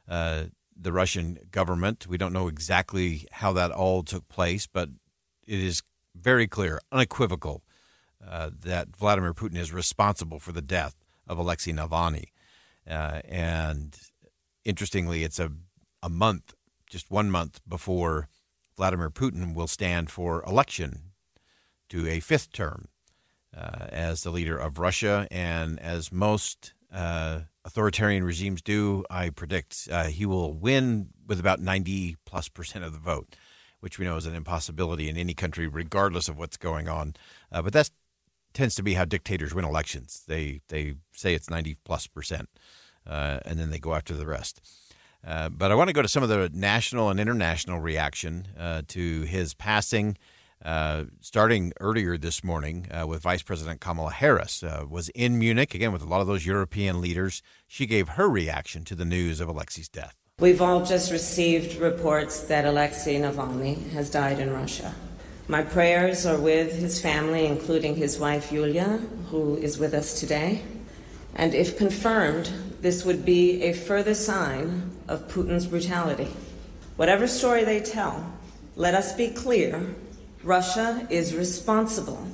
the Russian government. We don't know exactly how that all took place, but it is very clear, unequivocal uh, that Vladimir Putin is responsible for the death of Alexei Navalny. Uh, and interestingly, it's a, a month, just one month before Vladimir Putin will stand for election to a fifth term uh, as the leader of Russia. And as most uh, authoritarian regimes do, I predict uh, he will win with about 90 plus percent of the vote which we know is an impossibility in any country, regardless of what's going on. Uh, but that tends to be how dictators win elections. They they say it's ninety plus percent, uh, and then they go after the rest. Uh, but I want to go to some of the national and international reaction uh, to his passing. Uh, starting earlier this morning uh, with Vice President Kamala Harris, uh, was in Munich again with a lot of those European leaders. She gave her reaction to the news of Alexei's death. We've all just received reports that Alexei Navalny has died in Russia. My prayers are with his family, including his wife Yulia, who is with us today. And if confirmed, this would be a further sign of Putin's brutality. Whatever story they tell, let us be clear Russia is responsible.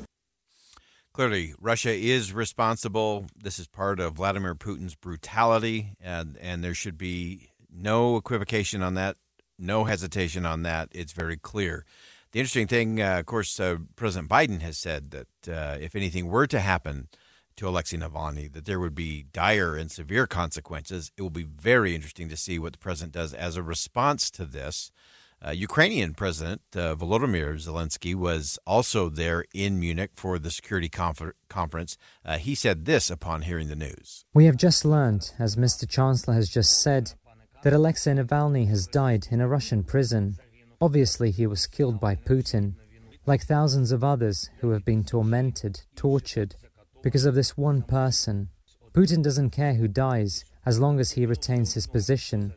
Clearly, Russia is responsible. This is part of Vladimir Putin's brutality, and, and there should be no equivocation on that, no hesitation on that. It's very clear. The interesting thing, uh, of course, uh, President Biden has said that uh, if anything were to happen to Alexei Navalny, that there would be dire and severe consequences. It will be very interesting to see what the president does as a response to this. Uh, Ukrainian President uh, Volodymyr Zelensky was also there in Munich for the security confer- conference. Uh, he said this upon hearing the news. We have just learned, as Mr. Chancellor has just said, that Alexei Navalny has died in a Russian prison. Obviously, he was killed by Putin, like thousands of others who have been tormented, tortured, because of this one person. Putin doesn't care who dies as long as he retains his position.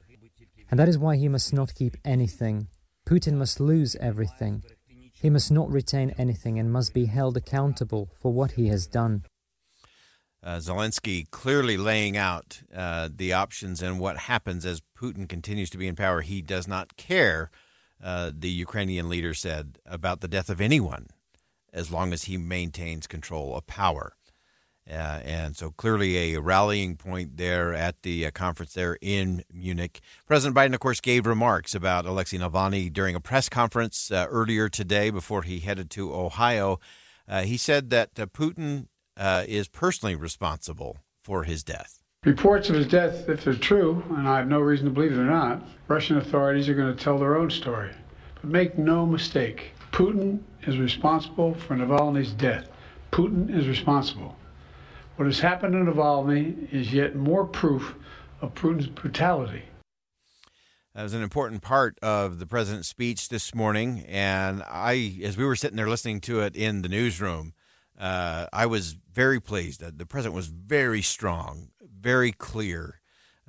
And that is why he must not keep anything. Putin must lose everything. He must not retain anything and must be held accountable for what he has done. Uh, Zelensky clearly laying out uh, the options and what happens as Putin continues to be in power. He does not care, uh, the Ukrainian leader said, about the death of anyone as long as he maintains control of power. Uh, and so clearly a rallying point there at the uh, conference there in Munich. President Biden, of course, gave remarks about Alexei Navalny during a press conference uh, earlier today before he headed to Ohio. Uh, he said that uh, Putin is personally responsible for his death. Reports of his death, if they're true, and I have no reason to believe they're not, Russian authorities are going to tell their own story. But make no mistake, Putin is responsible for Navalny's death. Putin is responsible. What has happened to Navalny is yet more proof of Putin's brutality. That was an important part of the president's speech this morning, and I, as we were sitting there listening to it in the newsroom, uh, I was very pleased. The president was very strong, very clear,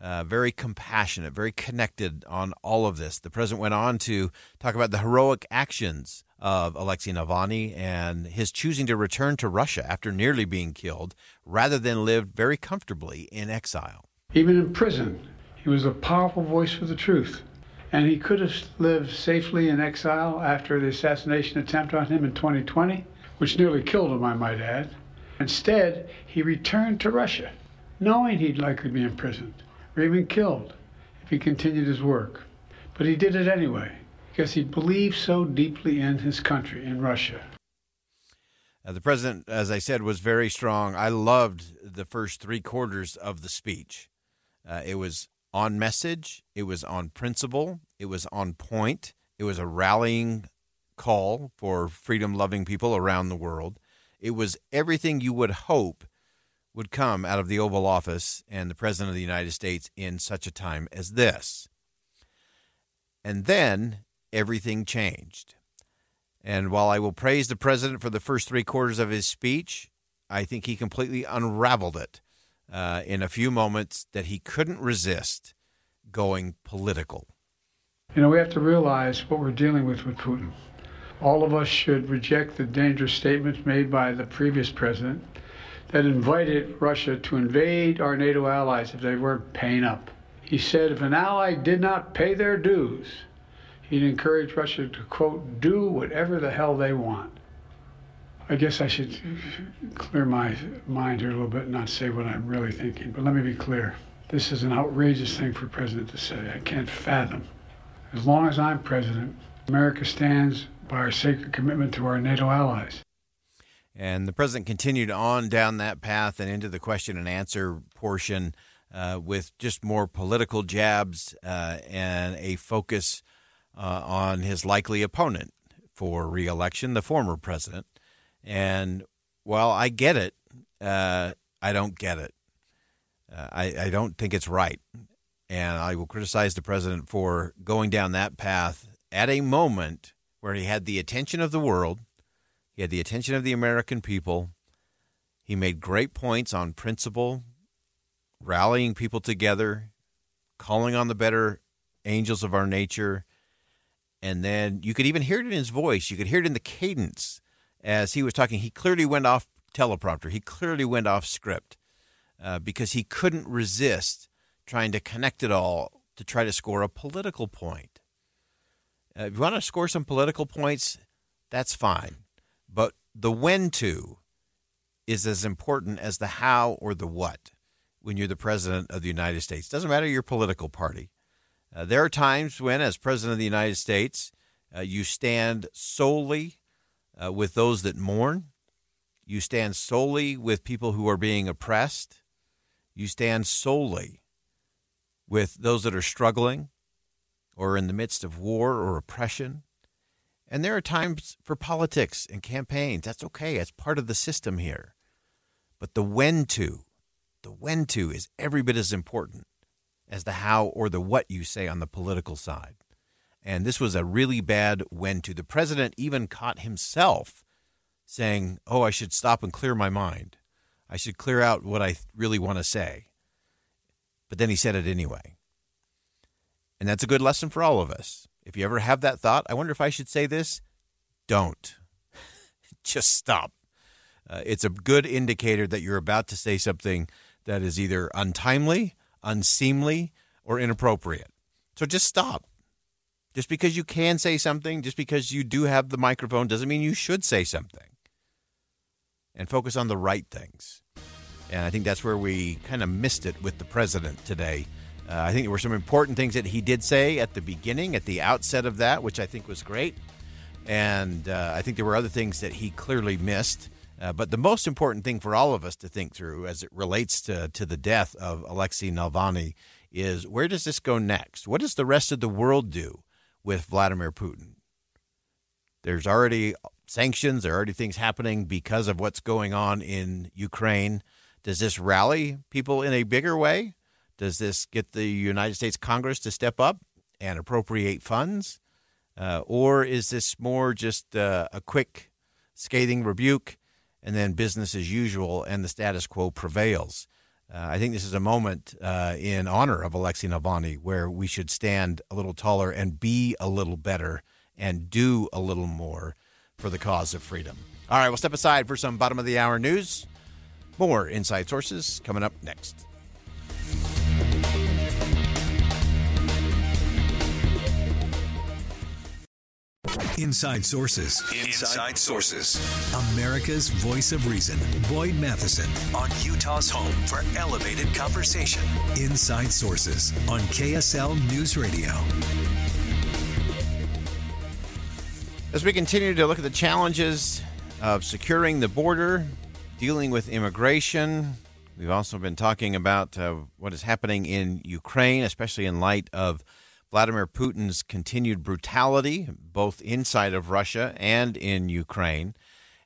uh, very compassionate, very connected on all of this. The president went on to talk about the heroic actions of Alexei Navalny and his choosing to return to Russia after nearly being killed rather than live very comfortably in exile. Even in prison, he was a powerful voice for the truth. And he could have lived safely in exile after the assassination attempt on him in 2020, which nearly killed him, I might add. Instead, he returned to Russia, knowing he'd likely be imprisoned or even killed if he continued his work. But he did it anyway because he believed so deeply in his country, in Russia. Uh, the president, as I said, was very strong. I loved the first three quarters of the speech. Uh, it was on message, it was on principle, it was on point, it was a rallying call for freedom loving people around the world. It was everything you would hope would come out of the Oval Office and the President of the United States in such a time as this. And then everything changed. And while I will praise the president for the first three quarters of his speech, I think he completely unraveled it uh, in a few moments that he couldn't resist going political. You know, we have to realize what we're dealing with with Putin. All of us should reject the dangerous statements made by the previous president that invited Russia to invade our NATO allies if they weren't paying up. He said if an ally did not pay their dues, he'd encourage Russia to, quote, do whatever the hell they want. I guess I should clear my mind here a little bit and not say what I'm really thinking, but let me be clear. This is an outrageous thing for a president to say. I can't fathom. As long as I'm president, America stands by our sacred commitment to our NATO allies. And the president continued on down that path and into the question and answer portion uh, with just more political jabs uh, and a focus uh, on his likely opponent for reelection, the former president. And while I get it, uh, I don't get it. Uh, I, I don't think it's right. And I will criticize the president for going down that path at a moment where he had the attention of the world, he had the attention of the American people. He made great points on principle, rallying people together, calling on the better angels of our nature. And then you could even hear it in his voice. You could hear it in the cadence as he was talking. He clearly went off teleprompter, he clearly went off script uh, because he couldn't resist trying to connect it all to try to score a political point. Uh, if you want to score some political points, that's fine. But the when to is as important as the how or the what when you're the president of the United States. Doesn't matter your political party. Uh, there are times when, as president of the United States, uh, you stand solely uh, with those that mourn. You stand solely with people who are being oppressed. You stand solely with those that are struggling or in the midst of war or oppression. And there are times for politics and campaigns. That's okay. It's part of the system here. But the when to, the when to is every bit as important as the how or the what you say on the political side. And this was a really bad when to. The president even caught himself saying, Oh, I should stop and clear my mind. I should clear out what I really want to say. But then he said it anyway. And that's a good lesson for all of us. If you ever have that thought, I wonder if I should say this, don't. Just stop. Uh, it's a good indicator that you're about to say something that is either untimely, unseemly, or inappropriate. So just stop. Just because you can say something, just because you do have the microphone, doesn't mean you should say something. And focus on the right things. And I think that's where we kind of missed it with the president today. Uh, I think there were some important things that he did say at the beginning, at the outset of that, which I think was great. And uh, I think there were other things that he clearly missed. Uh, but the most important thing for all of us to think through as it relates to, to the death of Alexei Navalny is where does this go next? What does the rest of the world do with Vladimir Putin? There's already sanctions, there are already things happening because of what's going on in Ukraine. Does this rally people in a bigger way? Does this get the United States Congress to step up and appropriate funds? Uh, or is this more just uh, a quick scathing rebuke and then business as usual and the status quo prevails? Uh, I think this is a moment uh, in honor of Alexei Navalny where we should stand a little taller and be a little better and do a little more for the cause of freedom. All right, we'll step aside for some bottom of the hour news. More inside sources coming up next. Inside Sources. Inside Sources. America's voice of reason. Boyd Matheson on Utah's home for elevated conversation. Inside Sources on KSL News Radio. As we continue to look at the challenges of securing the border, dealing with immigration, we've also been talking about uh, what is happening in Ukraine, especially in light of Vladimir Putin's continued brutality, both inside of Russia and in Ukraine,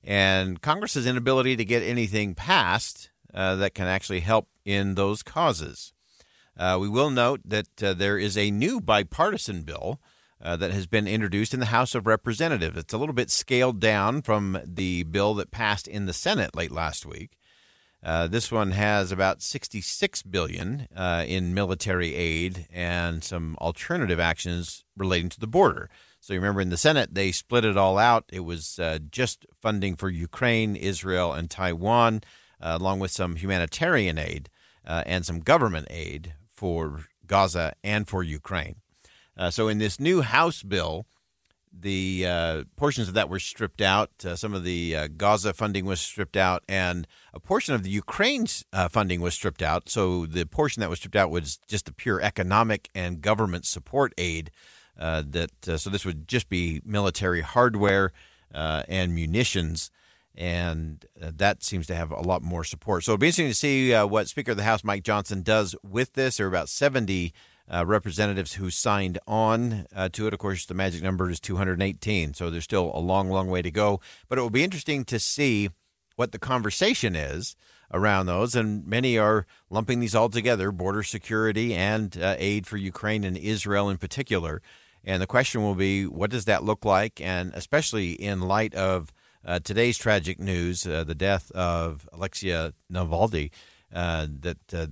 and Congress's inability to get anything passed uh, that can actually help in those causes. Uh, we will note that uh, there is a new bipartisan bill uh, that has been introduced in the House of Representatives. It's a little bit scaled down from the bill that passed in the Senate late last week. Uh, this one has about 66 billion uh, in military aid and some alternative actions relating to the border. So you remember in the Senate they split it all out. It was uh, just funding for Ukraine, Israel, and Taiwan, uh, along with some humanitarian aid uh, and some government aid for Gaza and for Ukraine. So in this new House bill, the uh, portions of that were stripped out. Uh, some of the uh, Gaza funding was stripped out, and a portion of the Ukraine's uh, funding was stripped out. So the portion that was stripped out was just the pure economic and government support aid. Uh, that uh, so this would just be military hardware and munitions, and that seems to have a lot more support. So it'll be interesting to see what Speaker of the House Mike Johnson does with this. There are about seventy uh, representatives who signed on uh, to it. Of course, the magic number is 218, so there's still a long, long way to go. But it will be interesting to see what the conversation is around those. And many are lumping these all together border security and uh, aid for Ukraine and Israel in particular. And the question will be what does that look like? And especially in light of uh, today's tragic news, uh, the death of Alexei Navalny, uh, that uh,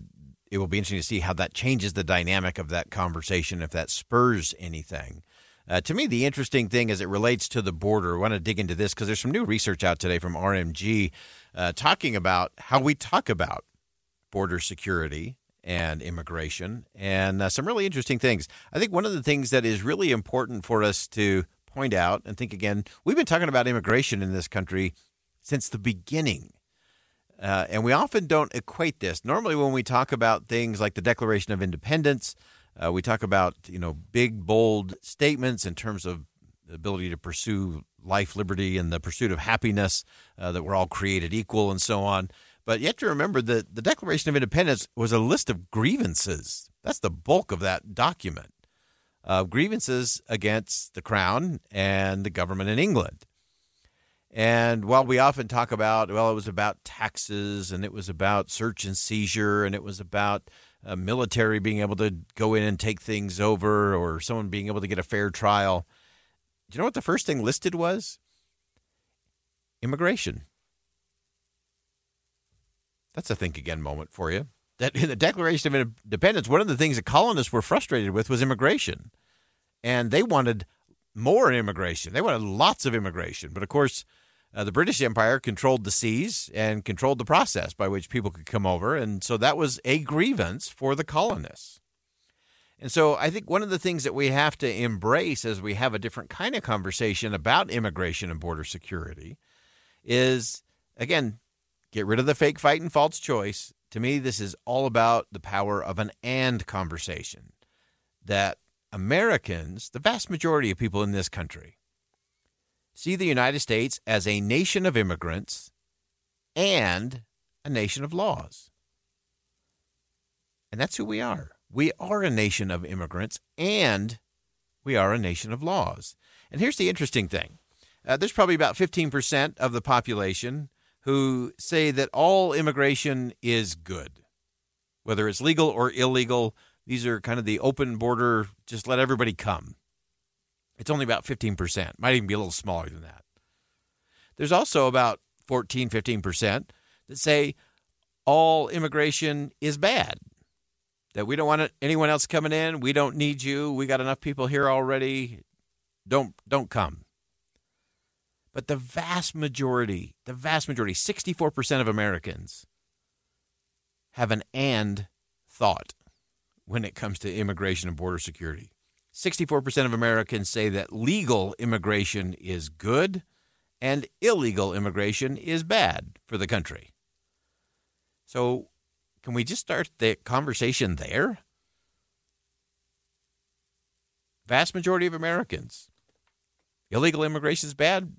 it will be interesting to see how that changes the dynamic of that conversation, if that spurs anything. Uh, to me, the interesting thing as it relates to the border, I want to dig into this because there's some new research out today from RMG uh, talking about how we talk about border security and immigration and uh, some really interesting things. I think one of the things that is really important for us to point out and think again, we've been talking about immigration in this country since the beginning. Uh, and we often don't equate this. Normally, when we talk about things like the Declaration of Independence, uh, we talk about you know big, bold statements in terms of the ability to pursue life, liberty, and the pursuit of happiness, uh, that we're all created equal, and so on. But you have to remember that the Declaration of Independence was a list of grievances. That's the bulk of that document. Uh, grievances against the crown and the government in England. And while we often talk about, well, it was about taxes and it was about search and seizure and it was about uh, military being able to go in and take things over or someone being able to get a fair trial. Do you know what the first thing listed was? Immigration. That's a think again moment for you. That in the Declaration of Independence, one of the things the colonists were frustrated with was immigration. And they wanted more immigration. They wanted lots of immigration. But of course, uh, the British Empire controlled the seas and controlled the process by which people could come over. And so that was a grievance for the colonists. And so I think one of the things that we have to embrace as we have a different kind of conversation about immigration and border security is, again, get rid of the fake fight and false choice. To me, this is all about the power of an and conversation. That Americans, the vast majority of people in this country, see the United States as a nation of immigrants and a nation of laws. And that's who we are. We are a nation of immigrants and we are a nation of laws. And here's the interesting thing uh, there's probably about 15% of the population who say that all immigration is good, whether it's legal or illegal. These are kind of the open border, just let everybody come. It's only about 15%, might even be a little smaller than that. There's also about 14, 15% that say all immigration is bad, that we don't want anyone else coming in. We don't need you. We got enough people here already. Don't, don't come. But the vast majority, the vast majority, 64% of Americans have an and thought when it comes to immigration and border security. 64% of Americans say that legal immigration is good and illegal immigration is bad for the country. So, can we just start the conversation there? Vast majority of Americans. Illegal immigration is bad.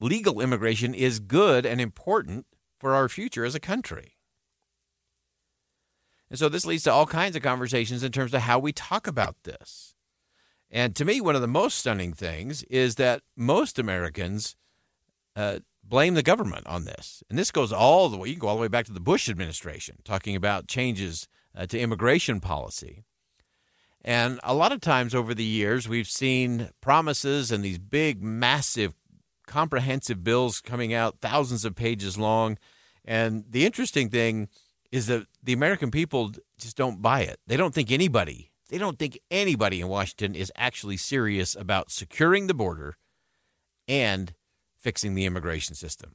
Legal immigration is good and important for our future as a country. And so this leads to all kinds of conversations in terms of how we talk about this. And to me, one of the most stunning things is that most Americans uh, blame the government on this. And this goes all the way, you can go all the way back to the Bush administration, talking about changes uh, to immigration policy. And a lot of times over the years, we've seen promises and these big, massive, comprehensive bills coming out, thousands of pages long. And the interesting thing is that the American people just don't buy it. They don't think anybody they don't think anybody in Washington is actually serious about securing the border and fixing the immigration system.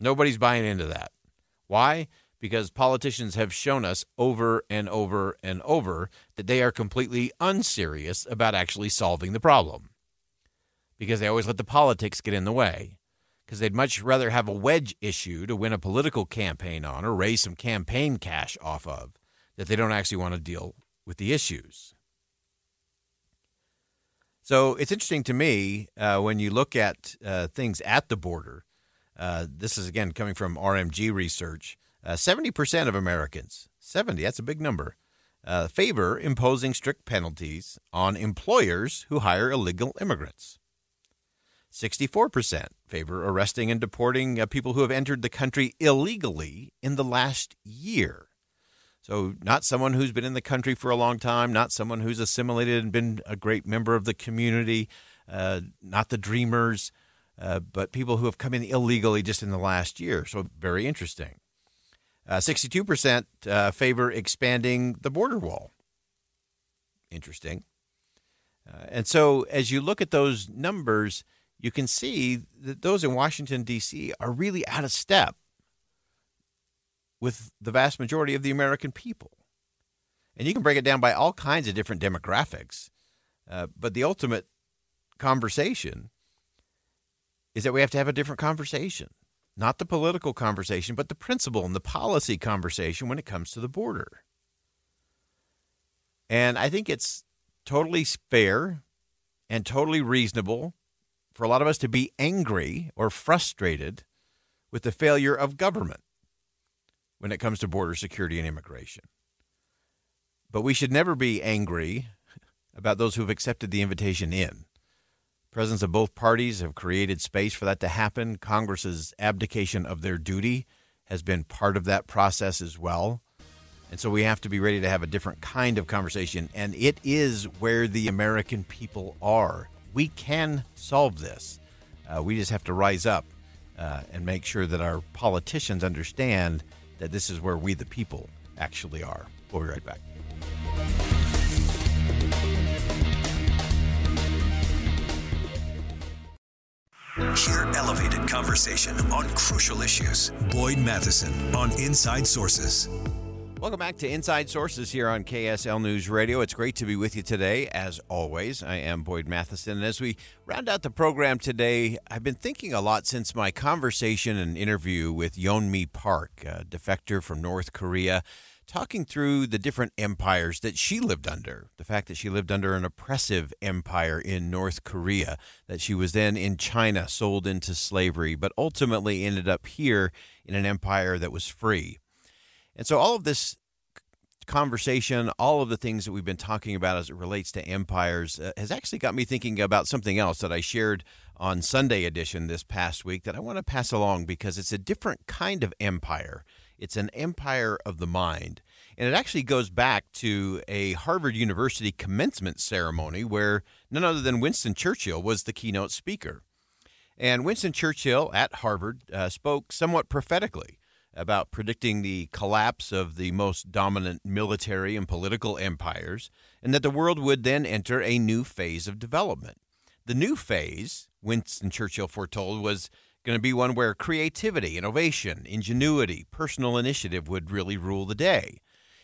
Nobody's buying into that. Why? Because politicians have shown us over and over and over that they are completely unserious about actually solving the problem. Because they always let the politics get in the way. Because they'd much rather have a wedge issue to win a political campaign on or raise some campaign cash off of that they don't actually want to deal with the issues. So it's interesting to me uh, when you look at uh, things at the border. Uh, this is again coming from RMG research. Uh, seventy percent of Americans, seventy, that's a big number, uh, favor imposing strict penalties on employers who hire illegal immigrants. 64% favor arresting and deporting uh, people who have entered the country illegally in the last year. So, not someone who's been in the country for a long time, not someone who's assimilated and been a great member of the community, uh, not the dreamers, uh, but people who have come in illegally just in the last year. So, very interesting. Uh, 62% uh, favor expanding the border wall. Interesting. Uh, and so, as you look at those numbers, you can see that those in Washington, D.C. are really out of step with the vast majority of the American people. And you can break it down by all kinds of different demographics. Uh, but the ultimate conversation is that we have to have a different conversation, not the political conversation, but the principle and the policy conversation when it comes to the border. And I think it's totally fair and totally reasonable for a lot of us to be angry or frustrated with the failure of government when it comes to border security and immigration. But we should never be angry about those who have accepted the invitation in. Presidents of both parties have created space for that to happen. Congress's abdication of their duty has been part of that process as well. And so we have to be ready to have a different kind of conversation. And it is where the American people are. We can solve this. Uh, we just have to rise up uh, and make sure that our politicians understand that this is where we, the people, actually are. We'll be right back. Hear elevated conversation on crucial issues. Boyd Matheson on Inside Sources. Welcome back to Inside Sources here on KSL News Radio. It's great to be with you today, as always. I am Boyd Matheson. And as we round out the program today, I've been thinking a lot since my conversation and interview with Yeonmi Park, a defector from North Korea, talking through the different empires that she lived under. The fact that she lived under an oppressive empire in North Korea, that she was then in China sold into slavery, but ultimately ended up here in an empire that was free. And so all of this conversation, all of the things that we've been talking about as it relates to empires, uh, has actually got me thinking about something else that I shared on Sunday edition this past week that I want to pass along because it's a different kind of empire. It's an empire of the mind. And it actually goes back to a Harvard University commencement ceremony where none other than Winston Churchill was the keynote speaker. And Winston Churchill at Harvard uh, spoke somewhat prophetically about predicting the collapse of the most dominant military and political empires, and that the world would then enter a new phase of development. The new phase, Winston Churchill foretold, was going to be one where creativity, innovation, ingenuity, personal initiative would really rule the day.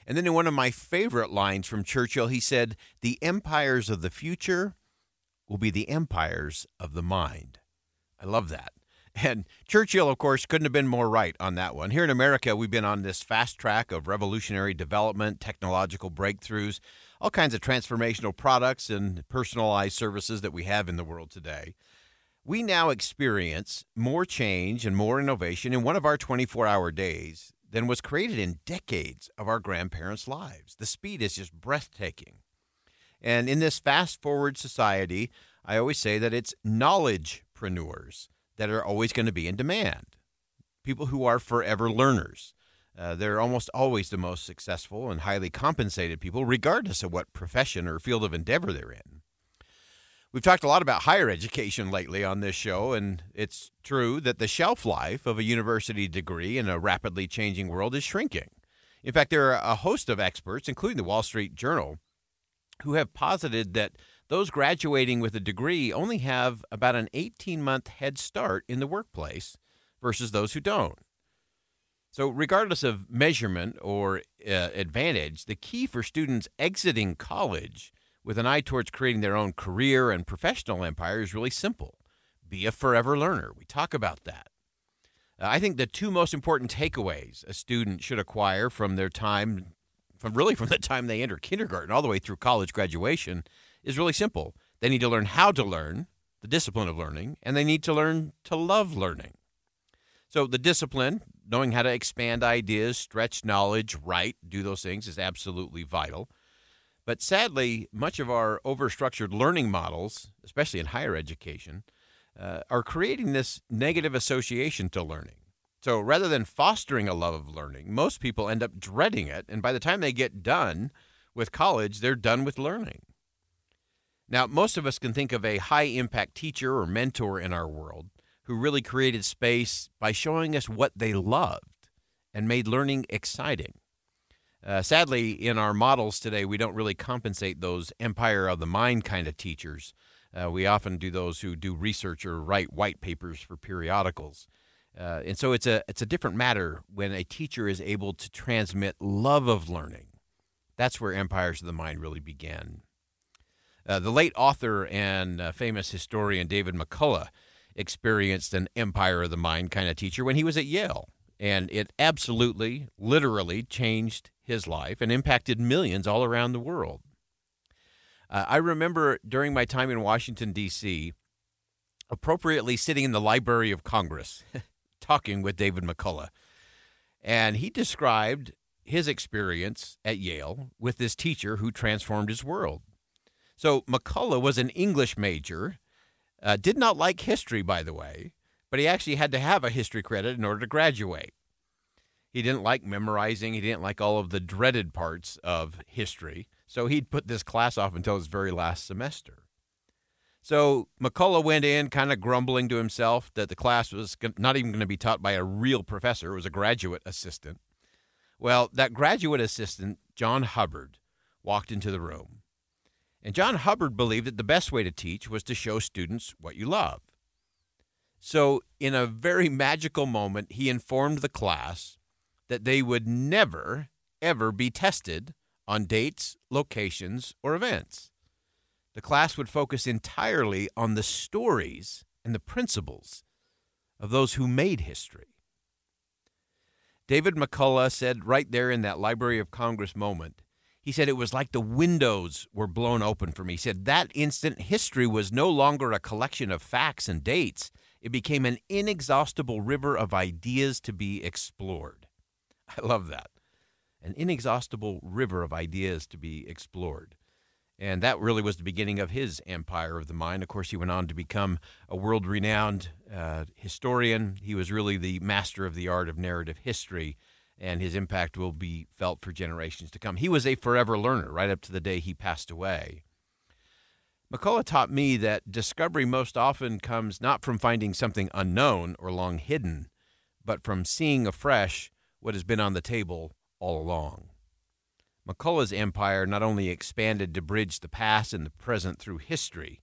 And then in one of my favorite lines from Churchill, he said, The empires of the future will be the empires of the mind. I love that. And Churchill, of course, couldn't have been more right on that one. Here in America, we've been on this fast track of revolutionary development, technological breakthroughs, all kinds of transformational products and personalized services that we have in the world today. We now experience more change and more innovation in one of our 24 hour days than was created in decades of our grandparents' lives. The speed is just breathtaking. And in this fast forward society, I always say that it's knowledgepreneurs that are always going to be in demand. People who are forever learners. Uh, they're almost always the most successful and highly compensated people, regardless of what profession or field of endeavor they're in. We've talked a lot about higher education lately on this show, and it's true that the shelf life of a university degree in a rapidly changing world is shrinking. In fact, there are a host of experts, including the Wall Street Journal, who have posited that those graduating with a degree only have about an 18 month head start in the workplace versus those who don't. So, regardless of measurement or uh, advantage, the key for students exiting college with an eye towards creating their own career and professional empire is really simple be a forever learner. We talk about that. Uh, I think the two most important takeaways a student should acquire from their time, from really from the time they enter kindergarten all the way through college graduation, is really simple. They need to learn how to learn, the discipline of learning, and they need to learn to love learning. So the discipline, knowing how to expand ideas, stretch knowledge, write, do those things is absolutely vital. But sadly, much of our overstructured learning models, especially in higher education, uh, are creating this negative association to learning. So rather than fostering a love of learning, most people end up dreading it. And by the time they get done with college, they're done with learning. Now, most of us can think of a high impact teacher or mentor in our world who really created space by showing us what they loved and made learning exciting. Uh, sadly, in our models today, we don't really compensate those empire of the mind kind of teachers. Uh, we often do those who do research or write white papers for periodicals. Uh, and so it's a it's a different matter when a teacher is able to transmit love of learning. That's where empires of the mind really begin. Uh, the late author and uh, famous historian David McCullough experienced an empire of the mind kind of teacher when he was at Yale, and it absolutely, literally changed his life and impacted millions all around the world. Uh, I remember during my time in Washington, D.C., appropriately sitting in the Library of Congress talking with David McCullough. And he described his experience at Yale with this teacher who transformed his world. So McCullough was an English major, uh, did not like history, by the way, but he actually had to have a history credit in order to graduate. He didn't like memorizing, he didn't like all of the dreaded parts of history, so he'd put this class off until his very last semester. So McCullough went in kind of grumbling to himself that the class was not even going to be taught by a real professor, it was a graduate assistant. Well, that graduate assistant, John Hubbard, walked into the room. And John Hubbard believed that the best way to teach was to show students what you love. So, in a very magical moment, he informed the class that they would never, ever be tested on dates, locations, or events. The class would focus entirely on the stories and the principles of those who made history. David McCullough said right there in that Library of Congress moment, he said it was like the windows were blown open for me. He said that instant history was no longer a collection of facts and dates. It became an inexhaustible river of ideas to be explored. I love that. An inexhaustible river of ideas to be explored. And that really was the beginning of his empire of the mind. Of course, he went on to become a world renowned uh, historian. He was really the master of the art of narrative history, and his impact will be felt for generations to come. He was a forever learner right up to the day he passed away. McCullough taught me that discovery most often comes not from finding something unknown or long hidden, but from seeing afresh what has been on the table all along. McCullough's empire not only expanded to bridge the past and the present through history,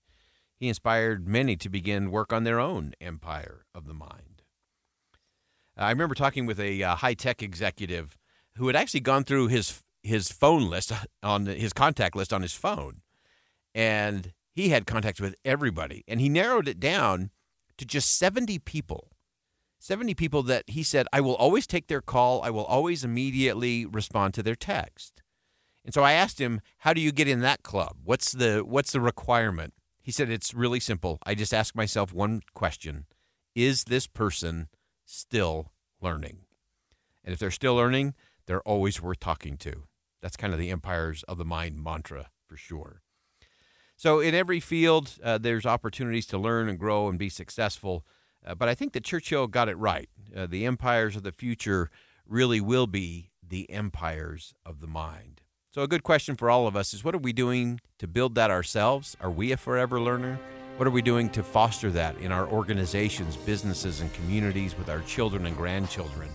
he inspired many to begin work on their own empire of the mind. I remember talking with a uh, high tech executive who had actually gone through his his phone list on his contact list on his phone, and he had contacts with everybody, and he narrowed it down to just seventy people 70 people that he said, I will always take their call. I will always immediately respond to their text. And so I asked him, "How do you get in that club? What's the what's the requirement?" He said it's really simple. I just ask myself one question. Is this person still learning? And if they're still learning, they're always worth talking to. That's kind of the empires of the mind mantra for sure. So, in every field, uh, there's opportunities to learn and grow and be successful. Uh, but I think that Churchill got it right. Uh, the empires of the future really will be the empires of the mind. So, a good question for all of us is what are we doing to build that ourselves? Are we a forever learner? What are we doing to foster that in our organizations, businesses, and communities with our children and grandchildren?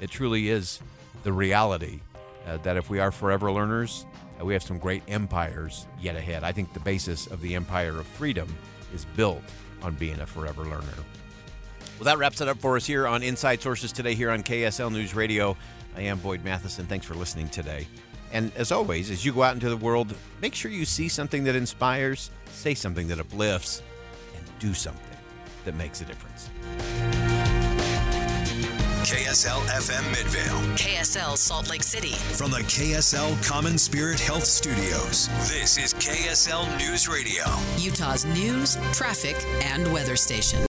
It truly is the reality uh, that if we are forever learners, uh, we have some great empires yet ahead. I think the basis of the empire of freedom is built on being a forever learner. Well, that wraps it up for us here on Inside Sources today, here on KSL News Radio. I am Boyd Matheson. Thanks for listening today. And as always, as you go out into the world, make sure you see something that inspires, say something that uplifts, and do something that makes a difference. KSL FM Midvale. KSL Salt Lake City. From the KSL Common Spirit Health Studios, this is KSL News Radio. Utah's news, traffic, and weather station.